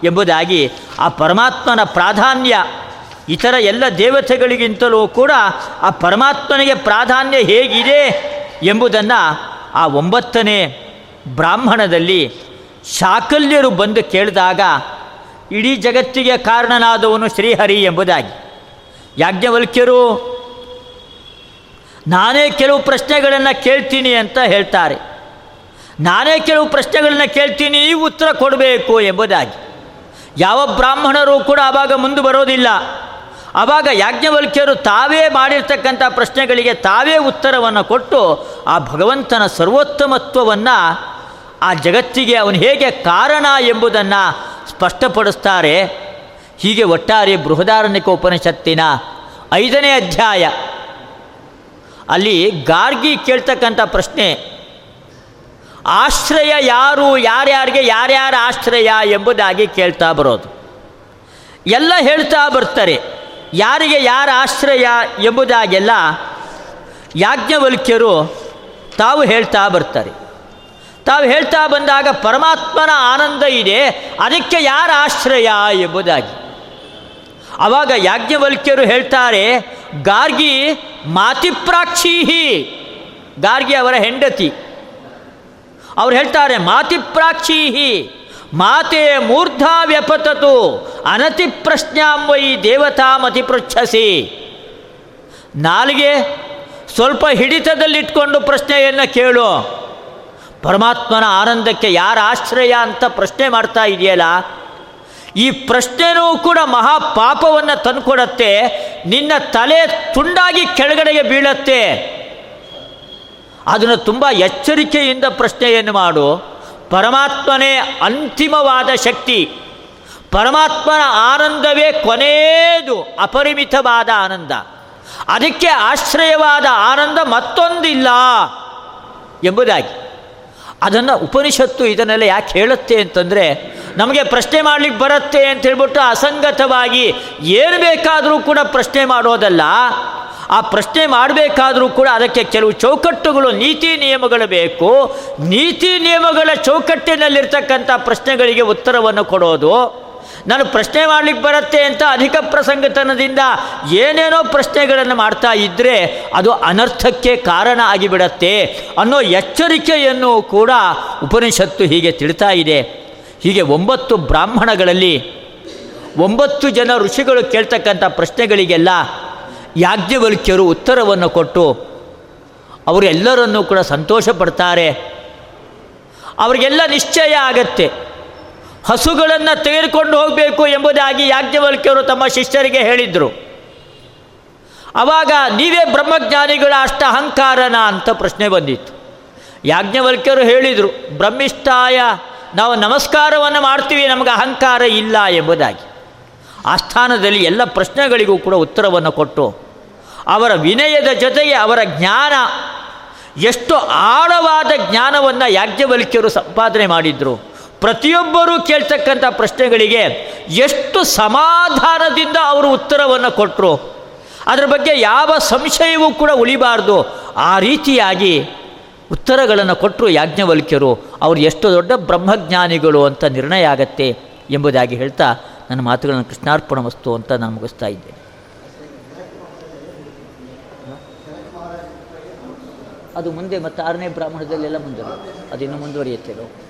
ಎಂಬುದಾಗಿ ಆ ಪರಮಾತ್ಮನ ಪ್ರಾಧಾನ್ಯ ಇತರ ಎಲ್ಲ ದೇವತೆಗಳಿಗಿಂತಲೂ ಕೂಡ ಆ ಪರಮಾತ್ಮನಿಗೆ ಪ್ರಾಧಾನ್ಯ ಹೇಗಿದೆ ಎಂಬುದನ್ನು ಆ ಒಂಬತ್ತನೇ ಬ್ರಾಹ್ಮಣದಲ್ಲಿ ಶಾಕಲ್ಯರು ಬಂದು ಕೇಳಿದಾಗ ಇಡೀ ಜಗತ್ತಿಗೆ ಕಾರಣನಾದವನು ಶ್ರೀಹರಿ ಎಂಬುದಾಗಿ. ಯಾಜ್ಞವಲ್ಕ್ಯರು, ನಾನೇ ಕೆಲವು ಪ್ರಶ್ನೆಗಳನ್ನು ಕೇಳ್ತೀನಿ ಅಂತ ಹೇಳ್ತಾರೆ. ನಾನೇ ಕೆಲವು ಪ್ರಶ್ನೆಗಳನ್ನು ಕೇಳ್ತೀನಿ ಈ ಉತ್ತರ ಕೊಡಬೇಕು ಎಂಬುದಾಗಿ. ಯಾವ ಬ್ರಾಹ್ಮಣರು ಕೂಡ ಆವಾಗ ಮುಂದೆ ಬರೋದಿಲ್ಲ. ಆವಾಗ ಯಾಜ್ಞವಲ್ಕ್ಯರು ತಾವೇ ಮಾಡಿರ್ತಕ್ಕಂಥ ಪ್ರಶ್ನೆಗಳಿಗೆ ತಾವೇ ಉತ್ತರವನ್ನು ಕೊಟ್ಟು ಆ ಭಗವಂತನ ಸರ್ವೋತ್ತಮತ್ವವನ್ನು, ಆ ಜಗತ್ತಿಗೆ ಅವನು ಹೇಗೆ ಕಾರಣ ಎಂಬುದನ್ನು ಸ್ಪಷ್ಟಪಡಿಸ್ತಾರೆ. ಹೀಗೆ ಒಟ್ಟಾರೆ ಬೃಹದಾರಣ್ಯಕ ಉಪನಿಷತ್ತಿನ ಐದನೇ ಅಧ್ಯಾಯ. ಅಲ್ಲಿ ಗಾರ್ಗಿ ಕೇಳ್ತಕ್ಕಂಥ ಪ್ರಶ್ನೆ, ಆಶ್ರಯ ಯಾರು, ಯಾರ್ಯಾರಿಗೆ, ಯಾರ್ಯಾರ ಆಶ್ರಯ ಎಂಬುದಾಗಿ ಕೇಳ್ತಾ ಬರೋದು. ಎಲ್ಲ ಹೇಳ್ತಾ ಬರ್ತಾರೆ, ಯಾರಿಗೆ ಯಾರ ಆಶ್ರಯ ಎಂಬುದಾಗೆಲ್ಲ ಯಾಜ್ಞವಲ್ಕ್ಯರು ತಾವು ಹೇಳ್ತಾ ಬರ್ತಾರೆ. ತಾವು ಹೇಳ್ತಾ ಬಂದಾಗ ಪರಮಾತ್ಮನ ಆನಂದ ಇದೆ, ಅದಕ್ಕೆ ಯಾರ ಆಶ್ರಯ ಎಂಬುದಾಗಿ. ಆವಾಗ ಯಾಜ್ಞವಲ್ಕ್ಯರು ಹೇಳ್ತಾರೆ, ಗಾರ್ಗಿ ಮಾತಿಪ್ರಾಕ್ಷೀಹಿ. ಗಾರ್ಗಿ ಅವರ ಹೆಂಡತಿ. ಅವ್ರು ಹೇಳ್ತಾರೆ, ಮಾತಿಪ್ರಾಕ್ಷೀಹಿ. ಮಾತೆ ಮೂರ್ಧಾ ವ್ಯಪತತು, ಅನತಿ ಪ್ರಶ್ನಾಂವೈ ದೇವತಾಮತಿ ಪೃಚ್ಛಸಿ. ನಾಲಿಗೆ ಸ್ವಲ್ಪ ಹಿಡಿತದಲ್ಲಿಟ್ಕೊಂಡು ಪ್ರಶ್ನೆಯನ್ನು ಕೇಳು. ಪರಮಾತ್ಮನ ಆನಂದಕ್ಕೆ ಯಾರ ಆಶ್ರಯ ಅಂತ ಪ್ರಶ್ನೆ ಮಾಡ್ತಾ ಇದೆಯಲ್ಲ? ಈ ಪ್ರಶ್ನೆನೂ ಕೂಡ ಮಹಾ ಪಾಪವನ್ನು ತಂದುಕೊಡತ್ತೆ, ನಿನ್ನ ತಲೆ ತುಂಡಾಗಿ ಕೆಳಗಡೆಗೆ ಬೀಳತ್ತೆ. ಅದನ್ನು ತುಂಬ ಎಚ್ಚರಿಕೆಯಿಂದ ಪ್ರಶ್ನೆಯನ್ನು ಮಾಡು. ಪರಮಾತ್ಮನೇ ಅಂತಿಮವಾದ ಶಕ್ತಿ. ಪರಮಾತ್ಮನ ಆನಂದವೇ ಕೊನೆಯದು, ಅಪರಿಮಿತವಾದ ಆನಂದ. ಅದಕ್ಕೆ ಆಶ್ರಯವಾದ ಆನಂದ ಮತ್ತೊಂದಿಲ್ಲ ಎಂಬುದಾಗಿ. ಅದನ್ನು ಉಪನಿಷತ್ತು ಇದನ್ನೆಲ್ಲ ಯಾಕೆ ಹೇಳುತ್ತೆ ಅಂತಂದರೆ, ನಮಗೆ ಪ್ರಶ್ನೆ ಮಾಡಲಿಕ್ಕೆ ಬರುತ್ತೆ ಅಂತ ಹೇಳ್ಬಿಟ್ಟು ಅಸಂಗತವಾಗಿ ಏನು ಬೇಕಾದರೂ ಕೂಡ ಪ್ರಶ್ನೆ ಮಾಡೋದಲ್ಲ, ಆ ಪ್ರಶ್ನೆ ಮಾಡಬೇಕಾದರೂ ಕೂಡ ಅದಕ್ಕೆ ಕೆಲವು ಚೌಕಟ್ಟುಗಳು, ನೀತಿ ನಿಯಮಗಳು ಬೇಕು. ನೀತಿ ನಿಯಮಗಳ ಚೌಕಟ್ಟಿನಲ್ಲಿರ್ತಕ್ಕಂಥ ಪ್ರಶ್ನೆಗಳಿಗೆ ಉತ್ತರವನ್ನು ಕೊಡೋದು ನಾನು ಪ್ರಶ್ನೆ ಮಾಡಲಿಕ್ಕೆ ಬರುತ್ತೆ ಅಂತ ಅಧಿಕ ಪ್ರಸಂಗತನದಿಂದ ಏನೇನೋ ಪ್ರಶ್ನೆಗಳನ್ನು ಮಾಡ್ತಾ ಇದ್ದರೆ ಅದು ಅನರ್ಥಕ್ಕೆ ಕಾರಣ ಆಗಿಬಿಡತ್ತೆ ಅನ್ನೋ ಎಚ್ಚರಿಕೆಯನ್ನು ಕೂಡ ಉಪನಿಷತ್ತು ಹೀಗೆ ತಿಳಿತಾ ಇದೆ. ಹೀಗೆ ಒಂಬತ್ತು ಬ್ರಾಹ್ಮಣಗಳಲ್ಲಿ ಒಂಬತ್ತು ಜನ ಋಷಿಗಳು ಕೇಳ್ತಕ್ಕಂಥ ಪ್ರಶ್ನೆಗಳಿಗೆಲ್ಲ ಯಾಜ್ಞವಲ್ಕ್ಯರು ಉತ್ತರವನ್ನು ಕೊಟ್ಟು ಅವರೆಲ್ಲರನ್ನೂ ಕೂಡ ಸಂತೋಷ ಪಡ್ತಾರೆ ಅವರಿಗೆಲ್ಲ ನಿಶ್ಚಯ ಆಗತ್ತೆ. ಹಸುಗಳನ್ನು ತೆಗೆದುಕೊಂಡು ಹೋಗಬೇಕು ಎಂಬುದಾಗಿ ಯಾಜ್ಞವಲ್ಕ್ಯರು ತಮ್ಮ ಶಿಷ್ಯರಿಗೆ ಹೇಳಿದರು. ಆವಾಗ ನೀವೇ ಬ್ರಹ್ಮಜ್ಞಾನಿಗಳ ಅಷ್ಟ ಅಹಂಕಾರನ ಅಂತ ಪ್ರಶ್ನೆ ಬಂದಿತ್ತು. ಯಾಜ್ಞವಲ್ಕ್ಯರು ಹೇಳಿದರು, ಬ್ರಹ್ಮಿಷ್ಠಾಯ, ನಾವು ನಮಸ್ಕಾರವನ್ನು ಮಾಡ್ತೀವಿ, ನಮಗೆ ಅಹಂಕಾರ ಇಲ್ಲ ಎಂಬುದಾಗಿ. ಆ ಸ್ಥಾನದಲ್ಲಿ ಎಲ್ಲ ಪ್ರಶ್ನೆಗಳಿಗೂ ಕೂಡ ಉತ್ತರವನ್ನು ಕೊಟ್ಟು, ಅವರ ವಿನಯದ ಜೊತೆಗೆ ಅವರ ಜ್ಞಾನ, ಎಷ್ಟು ಆಳವಾದ ಜ್ಞಾನವನ್ನು ಯಾಜ್ಞವಲ್ಕ್ಯರು ಸಂಪಾದನೆ ಮಾಡಿದರು. ಪ್ರತಿಯೊಬ್ಬರೂ ಕೇಳ್ತಕ್ಕಂಥ ಪ್ರಶ್ನೆಗಳಿಗೆ ಎಷ್ಟು ಸಮಾಧಾನದಿಂದ ಅವರು ಉತ್ತರವನ್ನು ಕೊಟ್ಟರು ಅದರ ಬಗ್ಗೆ ಯಾವ ಸಂಶಯವೂ ಕೂಡ ಉಳಿಬಾರ್ದು. ಆ ರೀತಿಯಾಗಿ ಉತ್ತರಗಳನ್ನು ಕೊಟ್ಟರು ಯಾಜ್ಞವಲ್ಕ್ಯರು. ಅವರು ಎಷ್ಟು ದೊಡ್ಡ ಬ್ರಹ್ಮಜ್ಞಾನಿಗಳು ಅಂತ ನಿರ್ಣಯ ಆಗತ್ತೆ ಎಂಬುದಾಗಿ ಹೇಳ್ತಾ ನನ್ನ ಮಾತುಗಳನ್ನು ಕೃಷ್ಣಾರ್ಪಣ ವಸ್ತು ಅಂತ ನಾನು ಮುಗಿಸ್ತಾ ಇದ್ದೇನೆ. ಅದು ಮುಂದೆ ಮತ್ತು ಆರನೇ ಬ್ರಾಹ್ಮಣದಲ್ಲೆಲ್ಲ ಮುಂದುವರಿ ಅದು ಇನ್ನೂ ಮುಂದುವರಿಯುತ್ತೆ.